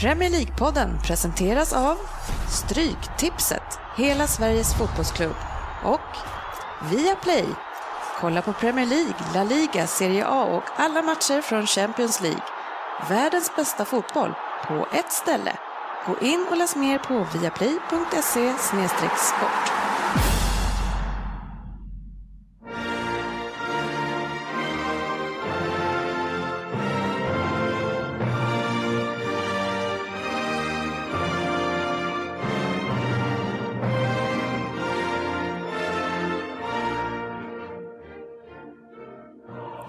Premier League-podden presenteras av Stryktipset, hela Sveriges fotbollsklubb och Viaplay. Kolla på Premier League, La Liga, Serie A och alla matcher från Champions League. Världens bästa fotboll på ett ställe. Gå in och läs mer på viaplay.se sport.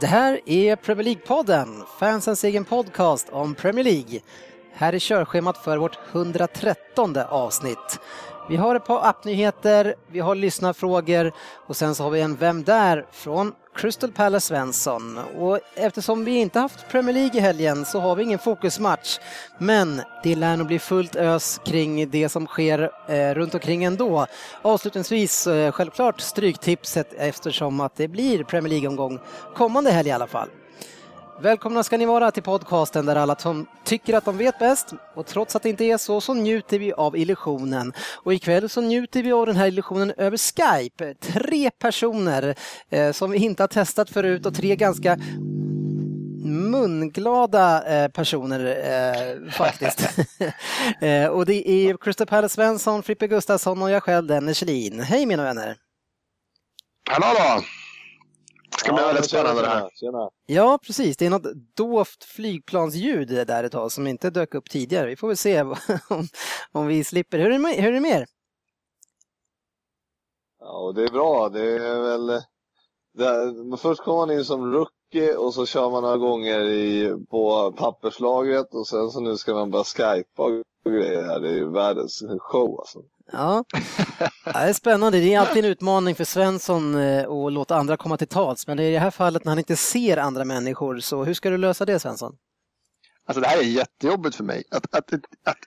Det här är Premier League-podden, fansens egen podcast om Premier League. Här är körschemat för vårt 113 avsnitt. Vi har ett par appnyheter, vi har lyssnarfrågor och sen så har vi en Vem där? från Crystal Palace Svensson. Och eftersom vi inte haft Premier League i helgen så har vi ingen fokusmatch. Men det lär nog bli fullt ös kring det som sker eh, runt omkring ändå. Avslutningsvis eh, självklart stryktipset eftersom att det blir Premier League-omgång kommande helg i alla fall. Välkomna ska ni vara till podcasten där alla som tycker att de vet bäst och trots att det inte är så så njuter vi av illusionen. Och ikväll så njuter vi av den här illusionen över Skype. Tre personer eh, som vi inte har testat förut och tre ganska munglada eh, personer eh, faktiskt. eh, och det är Crystal Palace Svensson, Frippe Gustafsson och jag själv Dennis Kjellin. Hej mina vänner! Hallå då! Det ska bli Ja, väldigt tjena, spännande det här. tjena. Ja, precis. Det är något dovt flygplansljud där ett tag som inte dök upp tidigare. Vi får väl se om, om vi slipper. Hur är det med, hur är det med er? Ja, och det är bra. Det är väl... Det först kommer man in som rookie och så kör man några gånger i, på papperslagret och sen så nu ska man bara skypa och grejer. här. Det är ju världens show alltså. Ja, Ja, det är spännande. Det är alltid en utmaning för Svensson eh, att låta andra komma till tals. Men i det här fallet när han inte ser andra människor, så hur ska du lösa det Svensson? Alltså det här är jättejobbigt för mig. Att, att, att,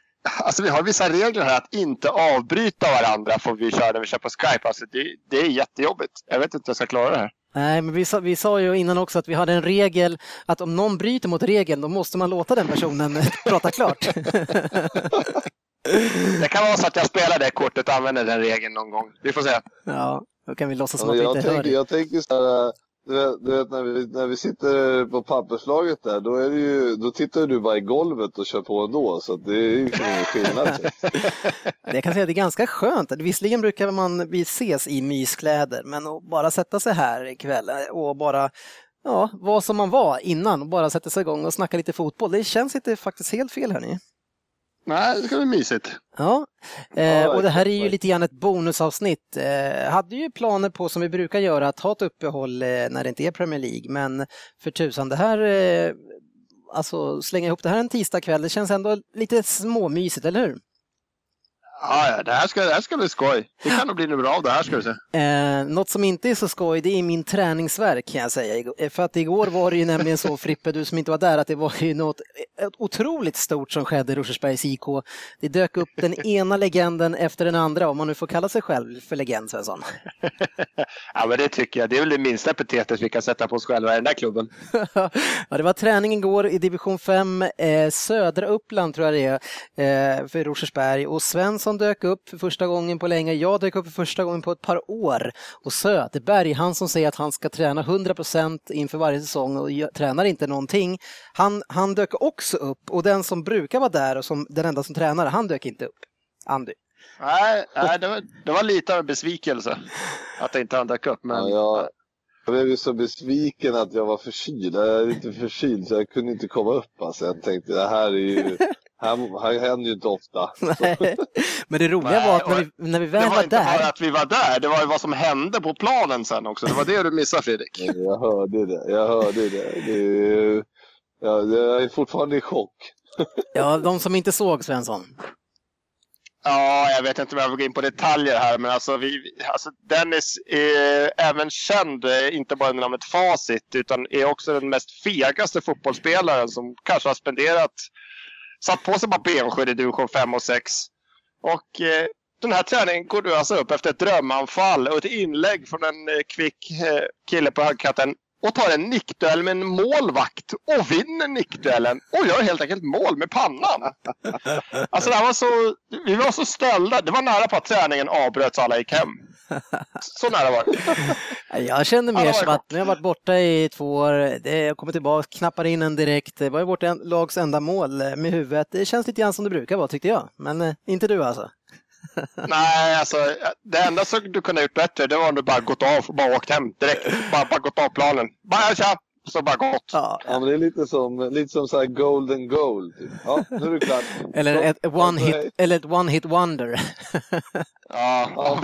alltså vi har vissa regler här att inte avbryta varandra får vi köra när vi kör på Skype. Alltså det, det är jättejobbigt. Jag vet inte hur jag ska klara det här. Nej, men vi sa, vi sa ju innan också att vi hade en regel att om någon bryter mot regeln då måste man låta den personen prata klart. Det kan vara så att jag spelar det kortet och använder den regeln någon gång. Vi får se. Ja, då kan vi låtsas som Ja, att vi jag, inte hör tänker, det. jag tänker så här, du vet, du vet när, vi, när vi sitter på papperslaget där, då, är det ju, då tittar du bara i golvet och kör på ändå. Så att det är ju liksom ingen skillnad. Jag kan säga att det är ganska skönt. Visserligen brukar man vi ses i myskläder, men att bara sätta sig här ikväll och bara ja, vara som man var innan och bara sätta sig igång och snacka lite fotboll. Det känns inte faktiskt helt fel hörni. Nej, det ska bli mysigt. Ja, eh, och det här är ju lite grann ett bonusavsnitt. Eh, hade ju planer på, som vi brukar göra, att ha ett uppehåll eh, när det inte är Premier League, men för tusan, det här, eh, alltså slänga ihop det här en tisdagkväll, det känns ändå lite småmysigt, eller hur? Ja, ja, det, här ska, det här ska bli skoj. Det kan nog bli något bra av det här ska du se. Eh, något som inte är så skoj, det är min träningsverk kan jag säga. Eh, För att igår var det ju nämligen så, Frippe, du som inte var där, att det var ju något eh, otroligt stort som skedde i Rosersbergs IK. Det dök upp den ena legenden efter den andra, om man nu får kalla sig själv för legend, Svensson. Ja, men det tycker jag. Det är väl det minsta epitetet vi kan sätta på oss själva i den där klubben. ja, det var träning igår i division 5, eh, södra Uppland tror jag det är, eh, för Rosersberg. Och Svensson dök upp för första gången på länge, jag dök upp för första gången på ett par år. Och Söderberg, han som säger att han ska träna 100% inför varje säsong och tränar inte någonting, han, han dök också upp. Och den som brukar vara där och som den enda som tränar, han dök inte upp. Andy. Nej, nej det, var, det var lite av en besvikelse att inte han dök upp. Men... Ja, jag, jag blev ju så besviken att jag var förkyld. Jag är lite förkyld så jag kunde inte komma upp. Alltså. Jag tänkte det här är ju, här, här händer ju inte ofta. Nej. Men det roliga Nej, var att när vi, när vi Det väl var var inte bara där, att vi var där, det var ju vad som hände på planen sen också. Det var det du missade Fredrik. Jag hörde det. Jag hörde det. det är, ja, jag är fortfarande i chock. ja, de som inte såg Svensson, Ja, jag vet inte om jag vill gå in på detaljer här, men alltså, vi, alltså Dennis är även känd, inte bara under namnet Facit, utan är också den mest fegaste fotbollsspelaren som kanske har spenderat, satt på sig bara benskydd i division 5 och 6. Och eh, den här träningen går du alltså upp efter ett drömanfall och ett inlägg från en eh, kvick eh, kille på högkatten och tar en nickduell med en målvakt och vinner nickduellen och gör helt enkelt mål med pannan. Alltså det var så, vi var så ställda. Det var nära på att träningen avbröts och alla gick hem. Så nära var det. Jag kände mer Ja, som att nu har jag varit borta i två år, jag kommer tillbaka, knappar in en direkt, det var ju vårt en- lags enda mål med huvudet. Det känns lite grann som det brukar vara tyckte jag, men eh, inte du alltså. Nej, alltså det enda som du kunde ha gjort bättre det var om du bara gått av och bara åkt hem direkt. Bara, bara gått av planen. Bara tja! Så bara gått. Ja. Ja, men det är lite som, lite som så här golden goal. Typ. Ja, nu är det klart. Eller ett one Okej. hit, eller ett one hit wonder. Ja,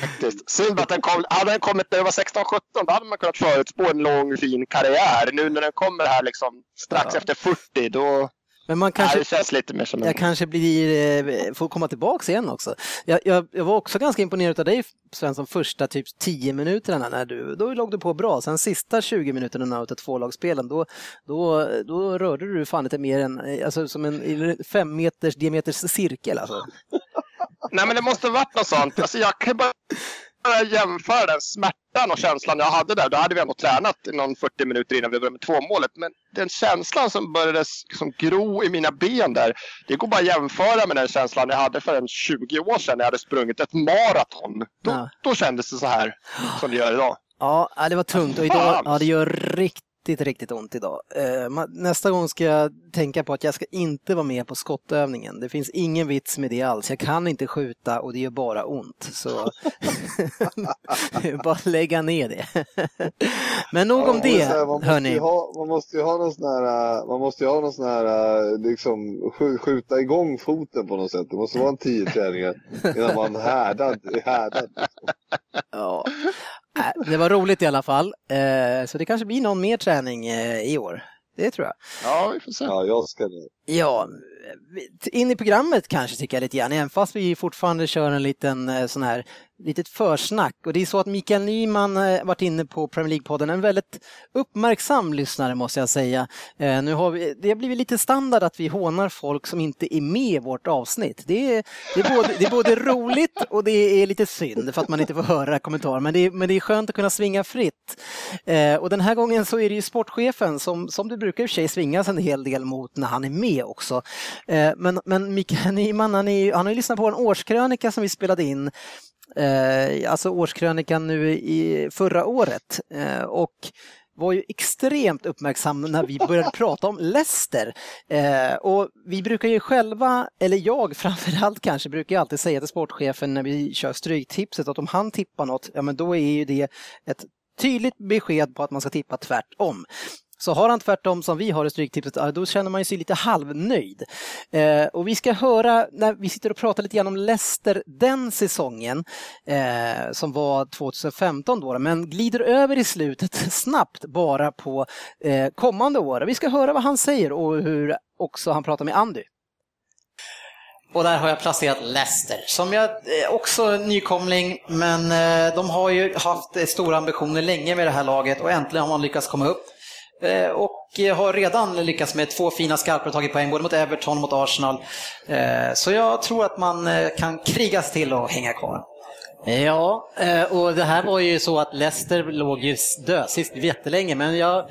faktiskt. Synd att den kom. Hade den kommit när det var 16-17 då hade man kunnat förutspå en lång fin karriär. Nu när den kommer här liksom strax Ja. efter 40 då Men man kanske, det känns lite mer som en... jag kanske blir, eh, får komma tillbaks igen också. Jag, jag, jag var också ganska imponerad av dig Svensson, första typ 10 minuterna när du, då låg du på bra. Sen sista 20 minuterna av tvålagsspelen, då, då, då rörde du fan inte mer än, eh, alltså som en fem meters diameters cirkel alltså. Nej, men det måste ha varit något sånt. Alltså, jag kan bara jämföra den smärtan och känslan jag hade där. Då hade vi ändå tränat i någon 40 minuter innan vi började med två målet. Men den känslan som började liksom gro i mina ben där. Det går bara att jämföra med den känslan jag hade för en 20 år sedan när jag hade sprungit ett maraton. Då, Ja. då kändes det så här som det gör idag. Ja, ja, det var tungt och idag, ja, det gör riktigt, riktigt ont idag. Eh, Nästa gång ska jag tänka på att jag ska inte vara med på skottövningen. Det finns ingen vits med det alls. Jag kan inte skjuta och det gör bara ont. Så det bara lägga ner det. Men nog om Ja, det, här, man, måste hörni. ha, man måste ju ha någon sån här, äh, man måste ju ha någon sån här, äh, liksom skj- skjuta igång foten på något sätt. Det måste vara en tio träningar innan man härdad, är härdad. Ja. Äh, Det var roligt i alla fall. Eh, Så det kanske blir någon mer träning eh, i år. Det tror jag. Ja, vi får se. Ja, jag ska det. Ja, in i programmet kanske tycker jag lite grann, även fast vi fortfarande kör en liten eh, sån här litet försnack. Och det är så att Mikael Nyman eh, varit inne på Premier League-podden, en väldigt uppmärksam lyssnare måste jag säga. Eh, nu har vi, det har blivit lite standard att vi hånar folk som inte är med i vårt avsnitt. Det är, det är, både, det är både roligt och det är lite synd för att man inte får höra kommentarer, men det är, men det är skönt att kunna svinga fritt. Och den här gången så är det ju sportchefen som, som du brukar i och för sig svingas en hel del mot när han är med också. Eh, Men, men Mikael Nyman, han, är, han har ju lyssnat på en årskrönika som vi spelade in eh, alltså årskrönikan nu i förra året eh, och var ju extremt uppmärksam när vi började prata om Leicester. Eh, och vi brukar ju själva, eller jag framförallt kanske, brukar ju alltid säga till sportchefen när vi kör stryktipset att om han tippar något, ja men då är ju det ett tydligt besked på att man ska tippa tvärtom. Så har han tvärtom som vi har i Stryktipset, då känner man ju sig lite halvnöjd. Eh, och vi ska höra, när vi sitter och pratar lite grann om Leicester den säsongen, eh, som var 2015 då, men glider över i slutet snabbt bara på eh, kommande år. Vi ska höra vad han säger och hur också han pratar med Andy. Och där har jag placerat Leicester, som jag eh, också nykomling, men eh, de har ju haft stora ambitioner länge med det här laget och äntligen har man lyckats komma upp. Eh, Och eh, har redan lyckats med två fina skarper och tagit poäng både mot Everton och mot Arsenal. Eh, Så jag tror att man kan krigas till och hänga kvar. Ja, och det här var ju så att Leicester låg ju dösist jättelänge, men jag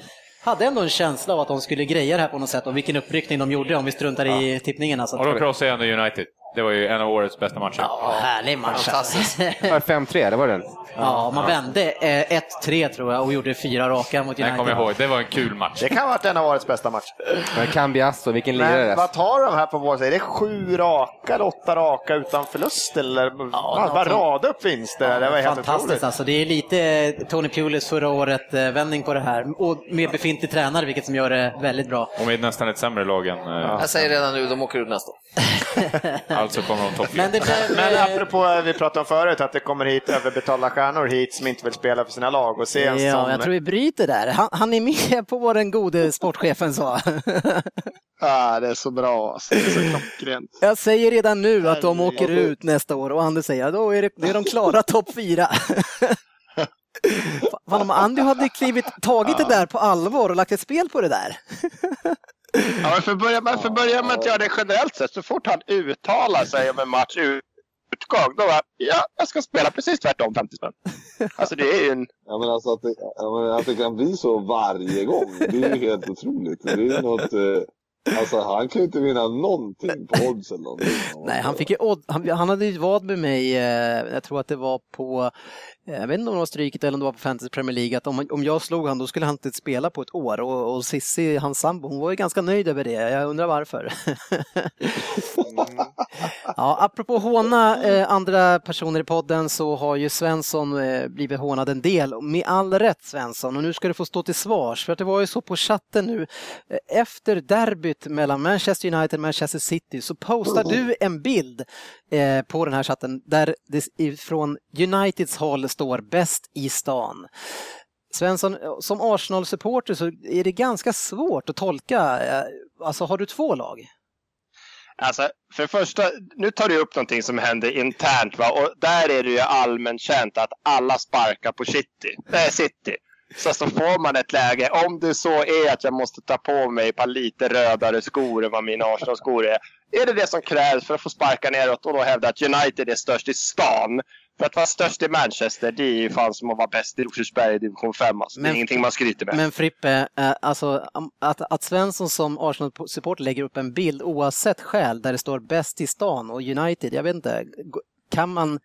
hade ändå en känsla av att de skulle greja det här på något sätt och vilken uppryckning de gjorde om vi struntar i tippningen. Alltså. Och de krossade ändå United. Det var ju en av årets bästa matcher. Ja, härlig match. Fantastiskt. alltså. Var det 5-3, det var den? Ja, man vände eh, 1-3 tror jag och gjorde fyra raka mot United. kommer jag ihåg. Det var en kul match. Det kan ha varit en av årets bästa matcher. Men Cambiasso, vilken lirare. Men vad tar de här på vår sida? Är det sju raka eller åtta raka utan förlust? Eller man bara något rada upp vinster? det var helt Fantastiskt otroligt. alltså. Det är lite Tony Pulis förra året eh, vändning på det här. Och med befintlig tränare, vilket som gör det väldigt bra. Och med nästan ett sämre lag än... eh, Jag säger redan nu, de åker ut nästa. Alltså kommer de topp Men det. Men eh, apropå eh, vi pratade om förut, att det kommer hit överbetalda stjärnor hit som inte vill spela för sina lag och se en Ja, sån... jag tror vi bryter där. Han, han är med på vad den gode sportchefen sa. Ah, det är så bra. Alltså. Det är så klockrent. Jag säger redan nu att de åker ut nästa år och Anders säger att då är det, det är de klara topp fyra. Fan, om Andy hade klivit, tagit det där på allvar och lagt ett spel på det där. Ja, men för att börja med, för att börja med att göra det generellt sett, så fort han uttalar sig om en match utgång, då bara, ja, jag ska spela precis tvärtom 50 spänn. Alltså det är ju en... Ja, men alltså att det, ja, men att det kan bli så varje gång, det är ju helt otroligt. Det är något, eh, alltså han kan ju inte vinna någonting på odds eller någonting. Nej, han, fick ju, odd- han, han hade ju vad med mig, eh, jag tror att det var på, eh, jag vet inte om det var Stryket eller om det var på Fantasy Premier League, att om, om jag slog han då skulle han inte spela på ett år och, och Sissi, hans sambo, hon var ju ganska nöjd över det. Jag undrar varför. ja, apropå håna eh, andra personer i podden så har ju Svensson eh, blivit hånad en del, med all rätt Svensson, och nu ska du få stå till svars, för att det var ju så på chatten nu, eh, efter derbyt mellan Manchester United och Manchester City så postar du en bild eh, på den här chatten där det från Uniteds håll står bäst i stan. Svensson, eh, som Arsenal-supporter så är det ganska svårt att tolka. eh, Alltså har du två lag? Alltså, för det första, nu tar du upp någonting som händer internt va? och där är det ju allmänt känt att alla sparkar på City. Äh, City. Så, så får man ett läge, om det så är att jag måste ta på mig ett par lite rödare skor än vad mina Arsenal-skor är. Är det det som krävs för att få sparka neråt och då hävda att United är störst i stan? För att vara störst i Manchester, det är ju fan som att vara bäst i Rosersberg i division 5. Alltså. Det är ingenting man skryter med. Men Frippe, eh, alltså att, att Svensson som Arsenal-supporter lägger upp en bild oavsett skäl där det står bäst i stan och United, jag vet inte, kan man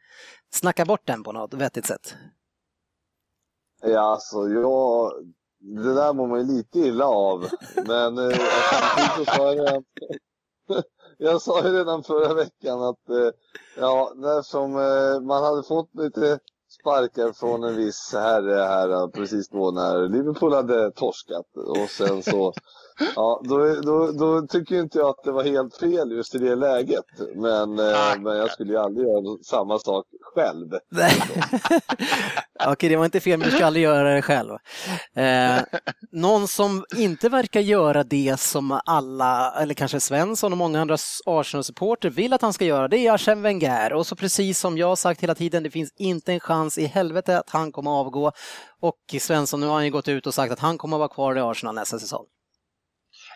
snacka bort den på något vettigt sätt? Ja, alltså jag, det där mår man ju lite illa av. Men eh, samtidigt så sa jag redan, jag sa ju redan förra veckan att eh, ja, när som eh, man hade fått lite sparkar från en viss herre här eh, precis då när Liverpool hade torskat och sen så Ja, då, då, då tycker inte jag att det var helt fel just i det läget. Men, eh, men jag skulle ju aldrig göra samma sak själv. Nej. Okej, det var inte fel, men du ska aldrig göra det själv. Eh, någon som inte verkar göra det som alla, eller kanske Svensson och många andra Arsenal-supporter vill att han ska göra, det är Arsène Wenger. Och så precis som jag sagt hela tiden, det finns inte en chans i helvete att han kommer avgå. Och Svensson, nu har han ju gått ut och sagt att han kommer att vara kvar i Arsenal nästa säsong.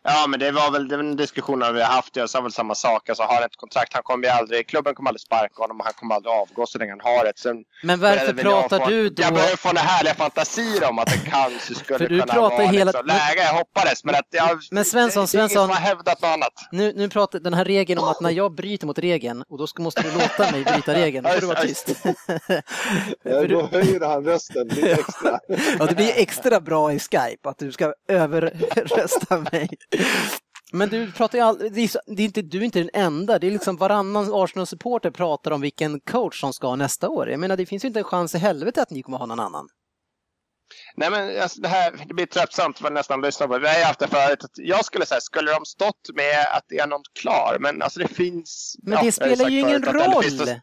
Ja, men det var väl den diskussionen vi har haft. Jag sa väl samma sak. Alltså, har han ett kontrakt, han kommer ju aldrig, klubben kommer aldrig sparka honom och han kommer aldrig avgå så länge han har ett. Sen Men varför pratar få- du då? Jag börjar få en härliga fantasier om att det kanske skulle För du kunna pratar vara hela- liksom, läge. Jag hoppades, men att jag... Men Svensson, det, det är ingen Svensson- som har hävdat något annat. Nu, nu pratar den här regeln om att när jag bryter mot regeln, och då ska, måste du låta mig bryta regeln, då får du vara tyst. Ja, då du, höjer han rösten lite extra. ja, det blir extra bra i Skype att du ska överrösta mig. Men du pratar ju all, det är, inte, du är inte den enda, det är liksom varannan Arsenal-supporter pratar om vilken coach som ska ha nästa år. Jag menar det finns ju inte en chans i helvete att ni kommer ha någon annan. Nej, men alltså, det här det blir tröttsamt för nästan lyssna på. Vi har ju haft det förut. att Jag skulle säga, skulle de stått med att det är någon klar? Men alltså det finns... Men ja, det har spelar ju ingen förut att det finns roll! det-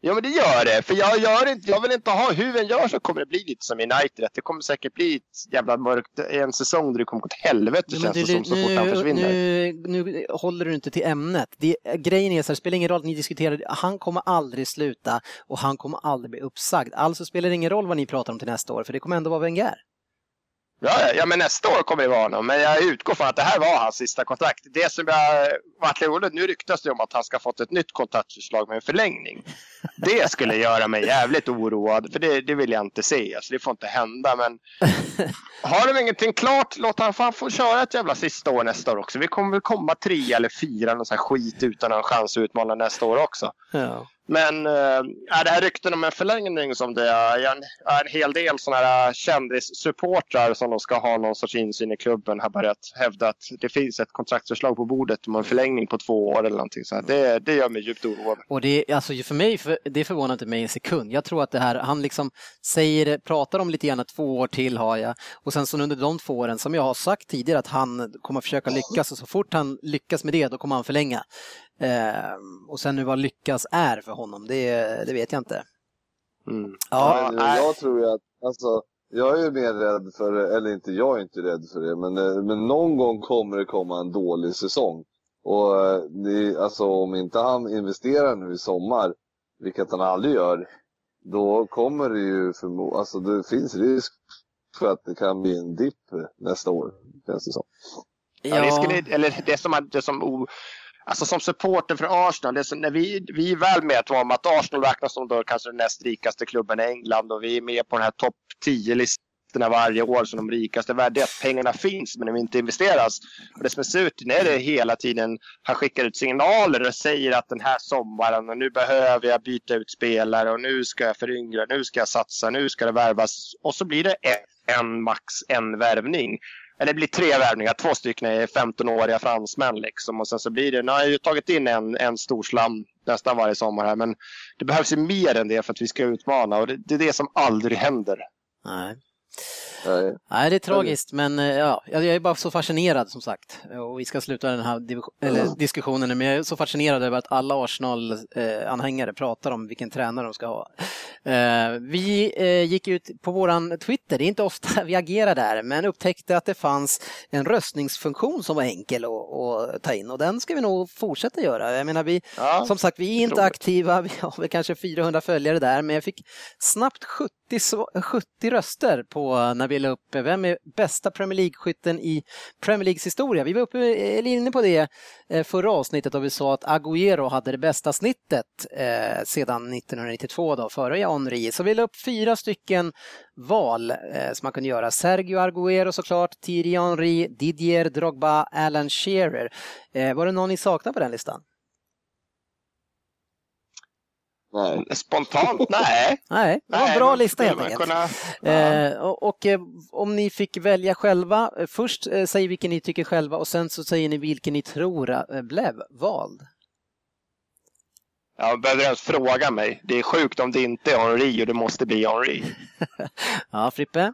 Ja, men det gör det. För jag, gör inte, jag vill inte ha, hur än gör så kommer det bli lite som United. Att det kommer säkert bli ett jävla mörkt, en säsong där det kommer gå till helvete Ja, känns du, det som så fort han nu, försvinner. nu, nu håller du inte till ämnet. Det, grejen är så här, det spelar ingen roll att ni diskuterar, han kommer aldrig sluta och han kommer aldrig bli uppsagd. Alltså spelar det ingen roll vad ni pratar om till nästa år, för det kommer ändå vara Wenger. Ja, ja, men nästa år kommer det vara honom. Men jag utgår från att det här var hans sista kontrakt. Det som jag varit roligt, nu ryktas det om att han ska ha fått ett nytt kontraktförslag med en förlängning. Det skulle göra mig jävligt oroad, för det, det vill jag inte se. Alltså, det får inte hända. Men har de ingenting klart, låt han fan få köra ett jävla sista år nästa år också. Vi kommer väl komma tre eller fyra, någon sån här skit utan en chans att utmana nästa år också. Ja. Men äh, är det här rykten om en förlängning som det är, är en, är en hel del sådana här kändissupportrar som de ska ha någon sorts insyn i klubben har börjat hävda att det finns ett kontraktsförslag på bordet om en förlängning på två år eller någonting. Så här. det, det gör mig djupt oroad. Och det, alltså för mig, för, det förvånar inte mig en sekund. Jag tror att det här, han liksom säger, pratar om lite grann två år till har jag och sen så under de två åren, som jag har sagt tidigare, att han kommer försöka lyckas och så fort han lyckas med det, då kommer han förlänga. Eh, och sen nu vad lyckas är för honom, det, det vet jag inte. Mm. Ja, men, jag tror ju att, alltså, jag är ju mer rädd för det, eller inte jag är inte rädd för det, men, eh, men någon gång kommer det komma en dålig säsong. Och eh, det, alltså om inte han investerar nu i sommar, vilket han aldrig gör, då kommer det ju förmo- alltså det finns risk för att det kan bli en dipp nästa år, känns det som. Ja. risken är, eller det som, det som Alltså som supporter för Arsenal, det är så, när vi, vi är väl medvetna om att Arsenal räknas som då kanske den näst rikaste klubben i England och vi är med på den här topp 10-listorna varje år som de rikaste. Värde är att pengarna finns men de inte investeras. Och det som är surt är det hela tiden han skickar ut signaler och säger att den här sommaren och nu behöver jag byta ut spelare och nu ska jag föryngra, nu ska jag satsa, nu ska det värvas. Och så blir det en, en max en värvning eller det blir tre värvningar, två stycken är 15-åriga fransmän. Liksom. Och sen så blir det, nu har jag ju tagit in en, en stor slam nästan varje sommar här, men det behövs ju mer än det för att vi ska utmana och det, det är det som aldrig händer. Nej. Nej. Nej, det är tragiskt, men eh, ja, jag är bara så fascinerad som sagt. Och vi ska sluta den här eller, diskussionen nu, men jag är så fascinerad över att alla Arsenal-anhängare pratar om vilken tränare de ska ha. Eh, Vi eh, gick ut på våran Twitter, det är inte ofta vi agerar där, men upptäckte att det fanns en röstningsfunktion som var enkel att, ta in och den ska vi nog fortsätta göra. Jag menar, vi, Ja, som sagt, vi är inte aktiva, vi har väl kanske 400 följare där, men jag fick snabbt 70, sv- 70 röster på när vi la upp vem är bästa Premier League-skytten i Premier Leagues historia. Vi var uppe, eh, eller inne på det eh, förra avsnittet och vi sa att Agüero hade det bästa snittet eh, sedan 1992 då, före Henri. Så vi la upp fyra stycken val eh, som man kunde göra. Sergio Agüero såklart, Thierry Henry, Didier Drogba, Alan Shearer. Eh, var det någon ni saknade på den listan? Nej. Spontant? Nej. Nej, det var en Nej, bra lista helt enkelt. Kunna, ja. Eh, och och eh, om ni fick välja själva, eh, först eh, säg vilken ni tycker själva och sen så säger ni vilken ni tror eh, blev vald. Ja, behöver ens fråga mig. Det är sjukt om det inte är Henri och det måste bli Henri. Ja, Frippe?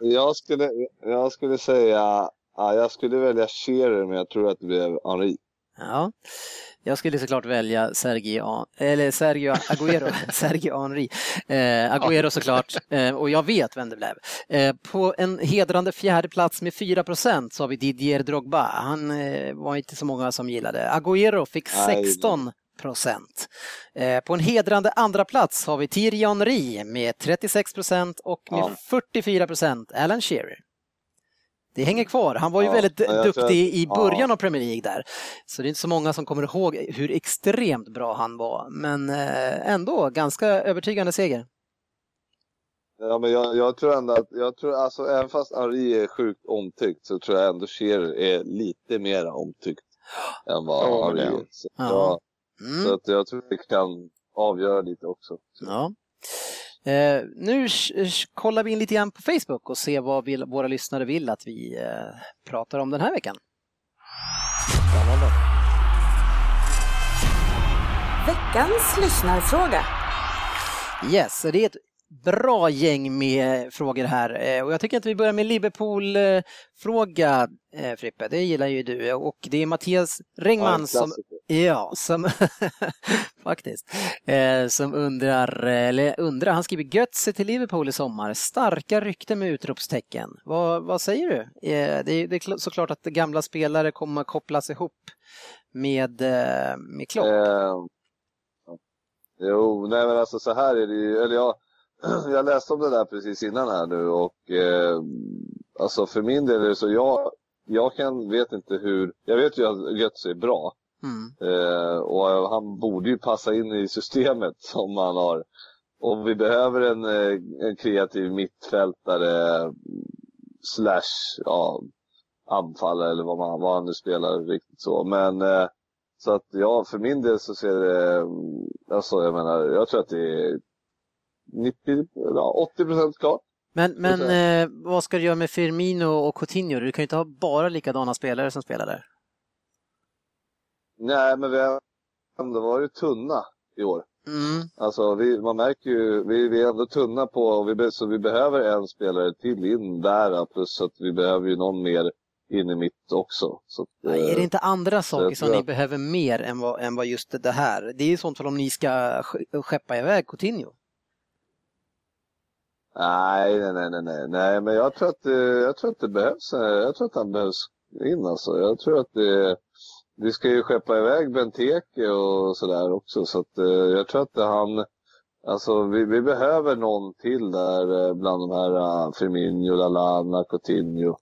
Jag skulle, jag skulle säga, ja, jag skulle välja Shearer men jag tror att det blev Henri. Ja. Jag skulle såklart välja Sergio, eller Sergio Agüero, Sergio Henry. Eh, Agüero såklart, eh, och jag vet vem det blev. Eh, på en hedrande fjärde plats med 4 så har vi Didier Drogba. Han eh, var inte så många som gillade. Agüero fick Nej. 16 procent. Eh, på en hedrande andra plats har vi Thierry Henry med 36 procent och med Ja. 44 procent Alan Shearer. Det hänger kvar. Han var ju Ja, väldigt duktig i början ja. av Premier League där. Så det är inte så många som kommer ihåg hur extremt bra han var. Men eh, ändå, ganska övertygande seger. Ja, men jag, jag tror ändå att, jag tror alltså även fast Henri är sjukt omtyckt så tror jag ändå Shearer är lite mer omtyckt än vad Ja, är. Så, Ja. ja. Mm. så att jag tror det kan avgöra lite också. Så. Ja. Eh, nu kollar vi in lite grann på Facebook och ser vad vill, våra lyssnare vill att vi eh, pratar om den här veckan. Veckans lyssnarfråga. Yes, det är ett bra gäng med frågor här Eh, och jag tycker att vi börjar med Liverpool-fråga eh, Frippe, det gillar ju du och det är Mattias Ja, Ringman en som. Ja, som faktiskt. Eh, som undrar, eller undrar, han skriver Götze till Liverpool i sommar. Starka rykten med utropstecken. Vad, vad säger du? Eh, det, är, det är kl- såklart att gamla spelare kommer kopplas ihop med, eh, med Klopp. Eh, jo, nej men alltså så här är det ju, eller jag, jag läste om det där precis innan här nu och eh, alltså för min del är det så jag, jag kan, vet inte hur, jag vet ju att Götze är bra Mm. eh, och han borde ju passa in i systemet som han har. Och vi behöver en, eh, en kreativ mittfältare slash ja, anfallare eller vad, man, vad han nu spelar riktigt så. Men eh, så att ja, för min del så ser det, alltså jag menar, jag tror att det är 90, ja, 80 procent klart. Men, men eh, vad ska du göra med Firmino och Coutinho? Du kan ju inte ha bara likadana spelare som spelar där. Nej, men vi har ändå varit tunna i år. Mm. Alltså vi, man märker ju, vi, vi är ändå tunna på, och vi, så vi behöver en spelare till in där, plus att vi behöver ju någon mer in i mitt också. Så, Nej, Är det eh, inte andra saker jag som tror ni behöver mer än vad, än vad just det här? Det är ju sånt fall om ni ska sk- skeppa iväg Coutinho. Nej, nej, nej, nej, nej, men jag tror att det, jag tror att det behövs, eh, jag tror att han behövs in alltså. Jag tror att det, vi ska ju skeppa iväg Benteke och sådär också, så att eh, jag tror att han, alltså vi, vi behöver någon till där eh, bland de här Firmino, Lallana, Coutinho.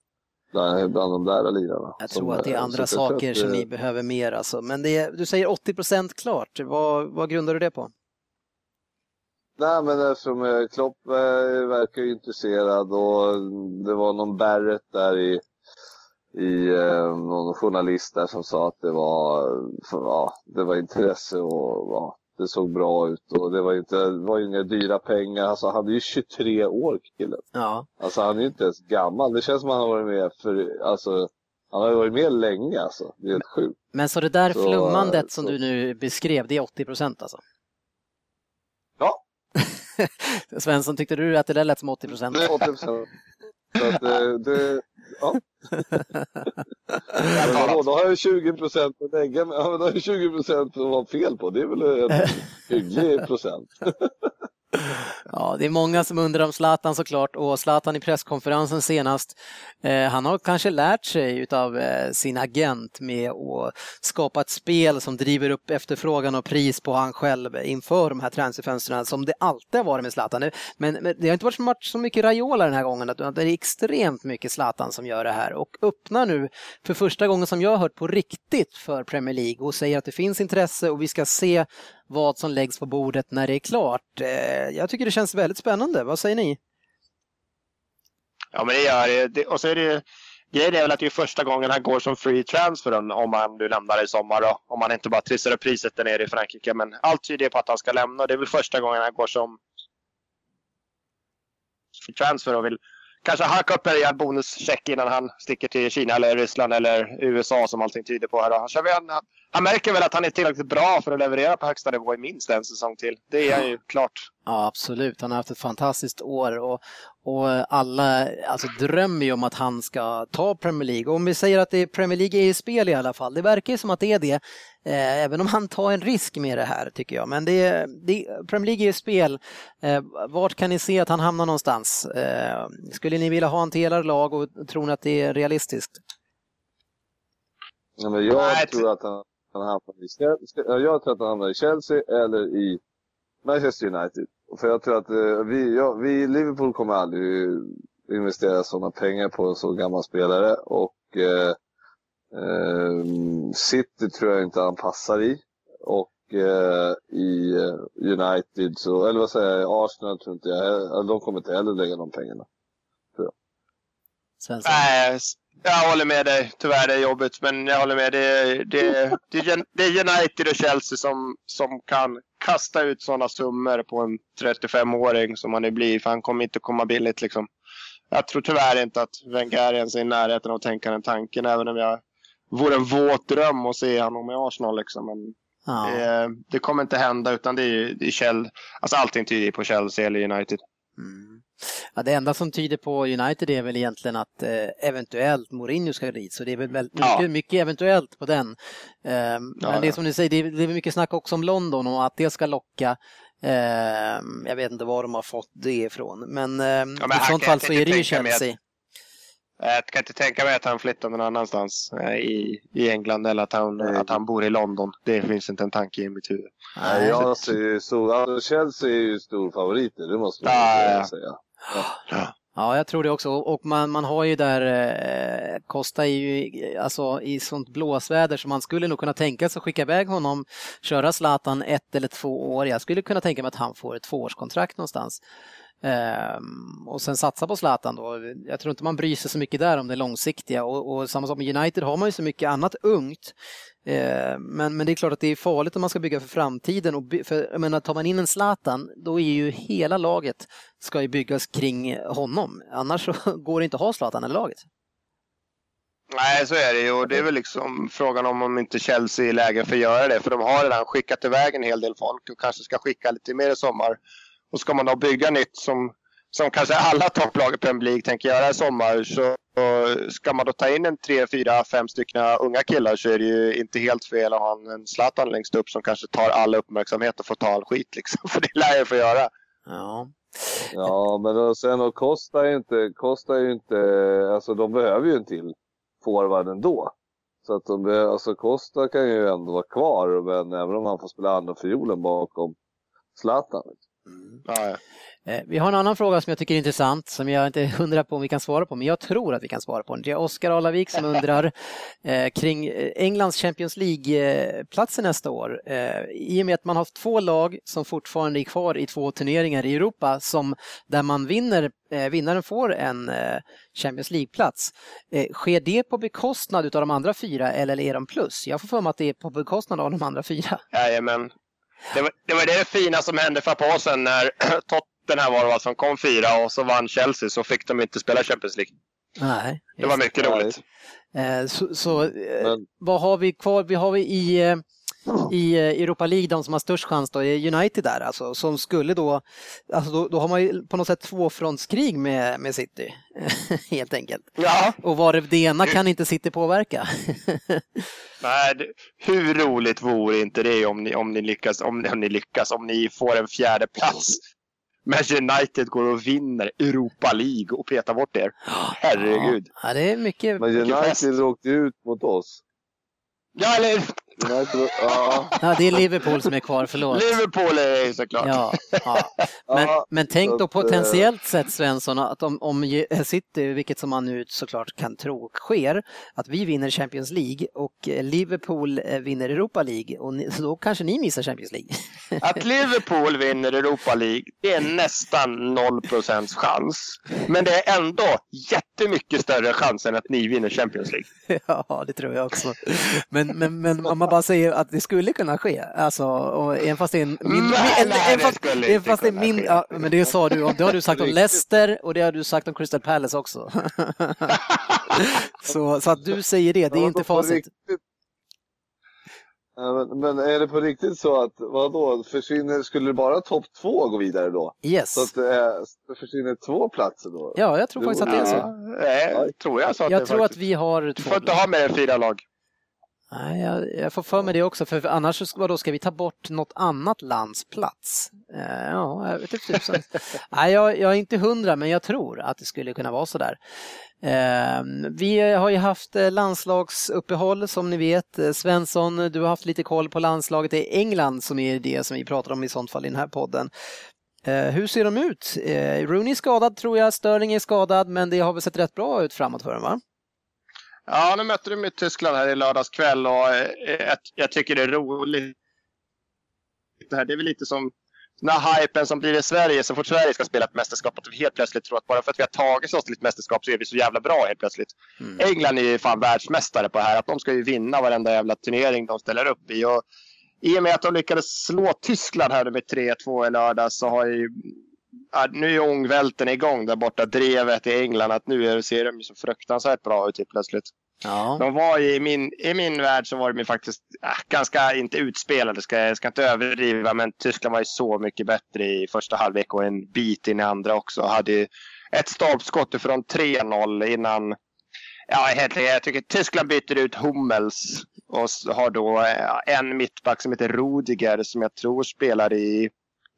bland, bland de där lirarna. Jag tror att det är eh, andra saker att, som eh, ni behöver mer alltså. Men det du säger 80 procent klart. Vad, vad grundar du det på? Nej, men eftersom eh, Klopp eh, verkar ju intresserad och det var någon Barrett där i, i eh, någon journalist där som sa att det var, för, ja, det var intresse och ja, det såg bra ut och det var, inte, det var ju inga dyra pengar. Alltså han är ju 23 år killen. Ja, Alltså han är ju inte ens gammal. Det känns som att han har varit med för, alltså han har varit med länge alltså. Det är helt sjukt. men så det där Så, flummandet som så- du nu beskrev, det är 80 procent alltså? Ja. Svensson, tyckte du att det där lät som 80 procent? Det är 80 procent. Ja. Men då har jag 20 procent att lägga med. Ja, men då har jag 20 procent att vara fel på. Det är väl en hygglig procent. Ja, det är många som undrar om Zlatan såklart och Zlatan i presskonferensen senast, eh, han har kanske lärt sig utav eh, sin agent med att skapa ett spel som driver upp efterfrågan och pris på han själv inför de här transferfönstren som det alltid har varit med Zlatan. Men, men det har inte varit så mycket Raiola den här gången, utan det är extremt mycket Zlatan som gör det här och öppnar nu för första gången som jag har hört på riktigt för Premier League och säger att det finns intresse och vi ska se vad som läggs på bordet när det är klart. Eh, jag tycker det känns väldigt spännande. Vad säger ni? Ja, men det gör det. Och så är det ju, grejen är väl att det är första gången han går som free transfer om- han nu lämnar i sommar. Då. Om han inte bara trissar upp priset där nere i Frankrike. Men allt tyder på att han ska lämna. Det är väl första gången han går som free transfer och vill kanske hacka upp en rejäl bonuscheck innan han sticker till Kina eller Ryssland eller USA som allting tyder på. Här. då. Han, kör väl han märker väl att han är tillräckligt bra för att leverera på högsta nivå i minst en säsong till. Det är han ju klart. Ja, absolut. Han har haft ett fantastiskt år och, och alla alltså, drömmer ju om att han ska ta Premier League. Och om vi säger att det är Premier League är i spel i alla fall, det verkar ju som att det är det, eh, även om han tar en risk med det här tycker jag. Men det, är- det, Premier League är i spel. Eh, vart kan ni se att han hamnar någonstans? Eh, skulle ni vilja ha en till era lag och tror ni att det är realistiskt? Ja, men jag tror att han, han hamnar i Chelsea, ja, jag tror att han hamnar i Chelsea eller i Manchester United. För jag tror att eh, vi, ja, vi i Liverpool kommer aldrig investera sådana pengar på en så gammal spelare. Och eh, eh, City tror jag inte han passar i. Och eh, i eh, United, så, eller vad säger jag, Arsenal tror inte jag, de kommer inte heller lägga de pengarna. Svensson? Jag håller med dig. Tyvärr, det är jobbigt. Men jag håller med. Det, det, det, det är United och Chelsea som, som kan kasta ut sådana summor på en 35-åring som han nu blir. För han kommer inte komma billigt. Liksom. Jag tror tyvärr inte att Wenger ens är i närheten av att tänka den tanken. Även om jag vore en våt dröm att se honom i Arsenal. Liksom. Men Ja. det, det kommer inte hända. Utan det är, det är Chelsea. Alltså allting tyder på Chelsea eller United. Mm. Ja, det enda som tyder på United är väl egentligen att eh, eventuellt Mourinho ska dit, så det är väl väldigt, Ja. mycket, mycket eventuellt på den. Ehm, men det är ja. som ni säger, det är, det är mycket snack också om London och att det ska locka. Ehm, jag vet inte var de har fått det ifrån, men, ehm, Ja, men i sånt fall så är det ju Chelsea. Jag kan inte tänka mig att han flyttar någon annanstans eh, i, i England eller att han, Nej. att han bor i London. Det finns inte en tanke i mitt huvud. Nej, jag ser ju stor, alltså Chelsea är ju stor favoriter, det måste man Ja, ju ja. säga. Ja, jag tror det också. Och man, man har ju där, eh, Costa är ju alltså, i sånt blåsväder så man skulle nog kunna tänka sig att skicka iväg honom, köra Zlatan ett eller två år. Jag skulle kunna tänka mig att han får ett tvåårskontrakt någonstans. Ehm, och sen satsa på Zlatan då. Jag tror inte man bryr sig så mycket där om det långsiktiga och, och samma sak med United har man ju så mycket annat ungt. Ehm, men, men det är klart att det är farligt om man ska bygga för framtiden. Och by, för, jag menar, tar man in en Zlatan då är ju hela laget ska ju byggas kring honom. Annars så går det inte att ha Zlatan i laget. Nej, så är det ju. Och det är väl liksom frågan om om inte Chelsea är läge för att göra det. För de har redan skickat iväg en hel del folk och kanske ska skicka lite mer i sommar. Och ska man då bygga nytt som, som kanske alla topplag i Premier League tänker göra i sommar så ska man då ta in en tre, fyra, fem stycken unga killar så är det ju inte helt fel att ha en Zlatan längst upp som kanske tar all uppmärksamhet och får ta all skit liksom. För det lär jag få göra. Ja. Ja, men då, sen och Costa är inte, Costa är ju inte, alltså de behöver ju en till forward ändå. Så att de, alltså Costa kan ju ändå vara kvar, men även om han får spela andra fiolen bakom Zlatan. Ja, ja. Eh, Vi har en annan fråga som jag tycker är intressant, som jag inte är hundra på om vi kan svara på, men jag tror att vi kan svara på den. Det är Oskar Alavik som undrar eh, kring eh, Englands Champions League-platser nästa år. Eh, I och med att man har två lag som fortfarande är kvar i två turneringar i Europa som, där man vinner, eh, vinnaren får en eh, Champions League-plats. Eh, sker det på bekostnad av de andra fyra eller är de plus? Jag får för mig att det är på bekostnad av de andra fyra. Jajamän. Det var, det var det fina som hände för ett par år sedan när Tottenham var det som kom fyra och så vann Chelsea så fick de inte spela Champions League. Nej, Det var mycket Nej. roligt. Eh, Så, så eh, Men- vad har vi kvar? Vi har vi i, eh, i eh, Europa League, de som har störst chans då är United där alltså, som skulle då, alltså då, då har man ju på något sätt tvåfrontskrig med, med City, helt enkelt. Ja, Och var det, ena kan inte City påverka. nej, det, hur roligt vore inte det om ni, om ni lyckas, om, om ni lyckas, om ni får en fjärde plats. Men United går och vinner Europa League och petar bort er. Herregud. Ja, det är mycket, Men. United åkte ut mot oss. Ja, eller United, ja, ja, det är Liverpool som är kvar, förlåt. Liverpool är såklart. Ja, ja. Men, men tänk då eh, potentiellt sett Svensson att om, om ju- City, vilket som man nu såklart kan tro sker, att vi vinner Champions League och eh, Liverpool eh, vinner Europa League och ni, då kanske ni missar Champions League. Att Liverpool vinner Europa League, det är nästan 0 chans. Men det är ändå jättemycket större chans än att ni vinner Champions League. ja, det tror jag också. Men, men, men om man bara säger att det skulle kunna ske, alltså, och även fast det är en min, Nej, nej, även fast, det är kunna ske. ja, men det sa du, det har du sagt om Leicester och det har du sagt om Crystal Palace också. så, så att du säger det, det är inte facit. Men, men är det på riktigt så att, vadå, försvinner, skulle bara topp två gå vidare då? Yes. Så att det det försvinner två platser då? Ja, jag tror faktiskt att det är så. Ja, det tror jag så att Jag tror att faktiskt. vi har Du två. får inte ha mer än fyra lag. Nej, jag, jag får för mig det också, för annars ska, vadå, ska vi ta bort något annat lands plats? Eh, ja, jag vet inte tusan. Nej, jag, jag är inte hundra, men jag tror att det skulle kunna vara så där. Eh, vi har ju haft eh, landslagsuppehåll som ni vet. Eh, Svensson, du har haft lite koll på landslaget i England som är det som vi pratar om i sånt fall i den här podden. Eh, hur ser de ut? Eh, Rooney är skadad tror jag, Sterling är skadad, men det har väl sett rätt bra ut framåt för dem va? Ja, nu mötte de ju Tyskland här i lördags kväll och eh, jag, jag tycker det är roligt. Det, här, det är väl lite som den här hypen som blir i Sverige så fort Sverige ska spela ett mästerskap. Att vi helt plötsligt tror att bara för att vi har tagit oss till ett mästerskap så är vi så jävla bra helt plötsligt. Mm. England är ju fan världsmästare på det här. Att de ska ju vinna varenda jävla turnering de ställer upp i. Och I och med att de lyckades slå Tyskland här med 3-2 i lördag så har ju nu är ångvälten igång där borta. Drevet i England. Att nu ser de ju så fruktansvärt bra ut helt plötsligt. Ja. De var i, min, I min värld så var de faktiskt äh, ganska, inte utspelade, ska, jag ska inte överdriva, men Tyskland var ju så mycket bättre i första halvlek och en bit in i andra också. Hade ju ett stolpskott från 3-0 innan Ja, helt. Jag tycker Tyskland byter ut Hummels och har då eh, en mittback som heter Rudiger som jag tror spelar i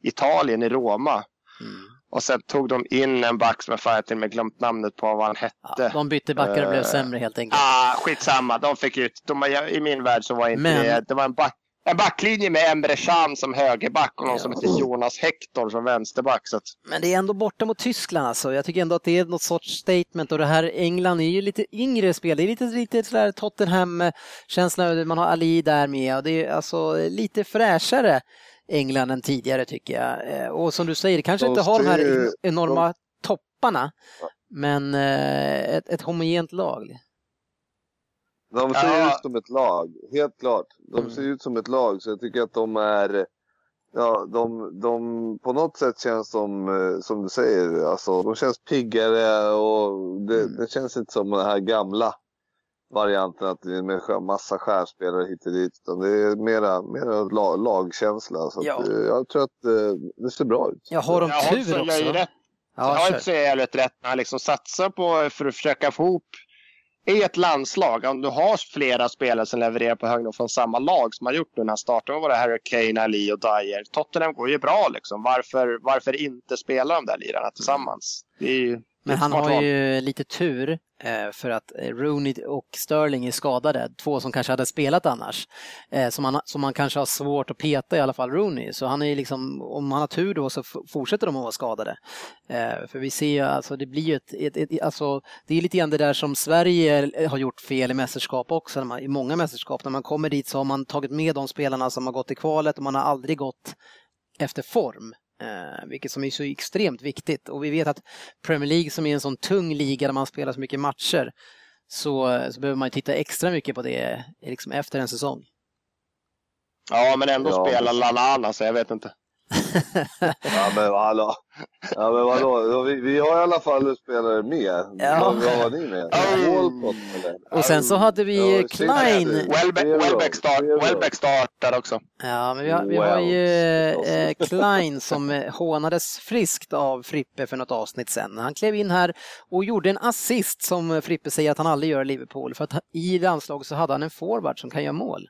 Italien, i Roma. Mm. Och sen tog de in en back som jag fan till och med glömt namnet på vad han hette. Ja, de bytte backar och blev Eh, sämre helt enkelt. Ah, skitsamma, de fick ut. De, I min värld så var inte Men- det. Det var en, back, en backlinje med Emre Can som högerback och någon Ja. som heter Jonas Hector som vänsterback. Så att, Men det är ändå borta mot Tyskland alltså. Jag tycker ändå att det är något sorts statement och det här England är ju lite yngre spel. Det är lite, lite sådär Tottenham-känsla. Man har Ali där med och det är alltså lite fräschare England än tidigare tycker jag. Eh, Och som du säger, det kanske De inte har de här enorma topparna, men eh, ett, ett homogent lag. De ser Ja. ut som ett lag, helt klart. De Mm. ser ut som ett lag, så jag tycker att de är... Ja, de, de på något sätt känns de, eh, som du säger, alltså, de känns piggare och det, Mm. det känns inte som den här gamla varianten att det är med massa skärspelare hit och dit. Utan det är mera, mera la, lagkänsla. Så att, Ja. eh, jag tror att eh, det ser bra ut. Jag har de jag tur gör ju också? rätt. Ja, jag har inte så jävligt rätt när han liksom satsar på för att försöka få ihop i ett landslag, om du har flera spelare som levererar på hög nivå från samma lag som har gjort nu när han startade, var det Harry Kane, Ali och Dyer. Tottenham går ju bra liksom. Varför, varför inte spela de där lirarna tillsammans? Det är ju Men han har val. ju lite tur eh, för att eh, Rooney och Sterling är skadade, två som kanske hade spelat annars. Eh, Som man, som man kanske har svårt att peta i alla fall Rooney. Så han är liksom, om han har tur då så fortsätter de att vara skadade. För vi ser ju alltså, det blir ju ett, ett, ett alltså, det är lite grann det där som Sverige har gjort fel i mästerskap också, man, i många mästerskap. När man kommer dit så har man tagit med de spelarna som har gått i kvalet och man har aldrig gått efter form. Eh, vilket som är så extremt viktigt. Och vi vet att Premier League som är en sån tung liga där man spelar så mycket matcher så, så behöver man ju titta extra mycket på det eh, liksom efter en säsong. Ja, men ändå Ja, spelar Lallana, så jag vet inte. Ja men hallå. Ja men vadå, vi, vi har i alla fall spelare med. Ja. Vad har ni med? Walcott eller? Och sen så hade vi Ja, Klein. Welbeck. Welbeck, start. Welbeck startar också. Ja, men vi har, vi har ju Wells. eh, Klein som eh, hånades friskt av Frippe för något avsnitt sen. Han klev in här och gjorde en assist som eh, Frippe säger att han aldrig gör i Liverpool. För att i landslaget så hade han en forward som kan göra mål.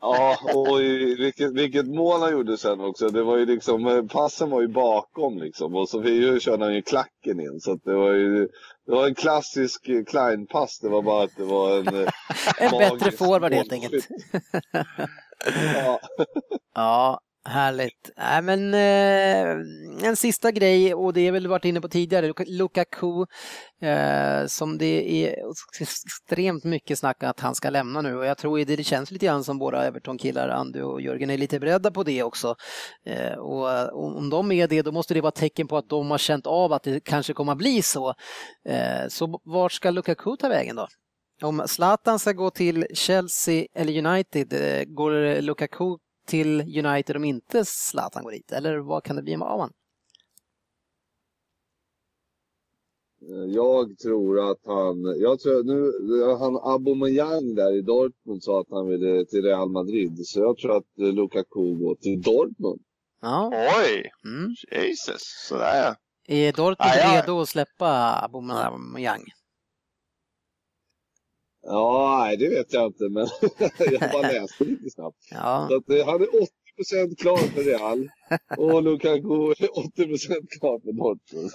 Ja, och i- vilket, vilket mål han gjorde sen också. Det var ju liksom, passen var ju bakom liksom. Och så vi körde han ju klacken in. Så det var ju, det var en klassisk Klein-pass. Det var bara att det var en... eh, En bättre forward helt enkelt. Ja. Ja, härligt. Äh, men eh, en sista grej och det är väl varit inne på tidigare, Lukaku eh, som det är extremt mycket snack att han ska lämna nu och jag tror det, känns lite grann som våra Everton-killar, Andy och Jörgen, är lite beredda på det också. Eh, och om de är det, då måste det vara tecken på att de har känt av att det kanske kommer att bli så. Eh, så vart ska Lukaku ta vägen då? Om Zlatan ska gå till Chelsea eller United, eh, går Lukaku till United om inte Zlatan går dit? Eller vad kan det bli av honom? Jag tror att han, jag tror nu, han Aubameyang där i Dortmund sa att han ville till Real Madrid. Så jag tror att Lukaku går till Dortmund. Ja. Oj, Mm. Jesus. Sådär ja. Är Dortmund Ja, ja. redo att släppa Aubameyang? Ja, nej det vet jag inte men jag bara läste lite snabbt. Ja. Så att, eh, han är 80% klar för Real och Lukaku är 80% klar för Dortmund.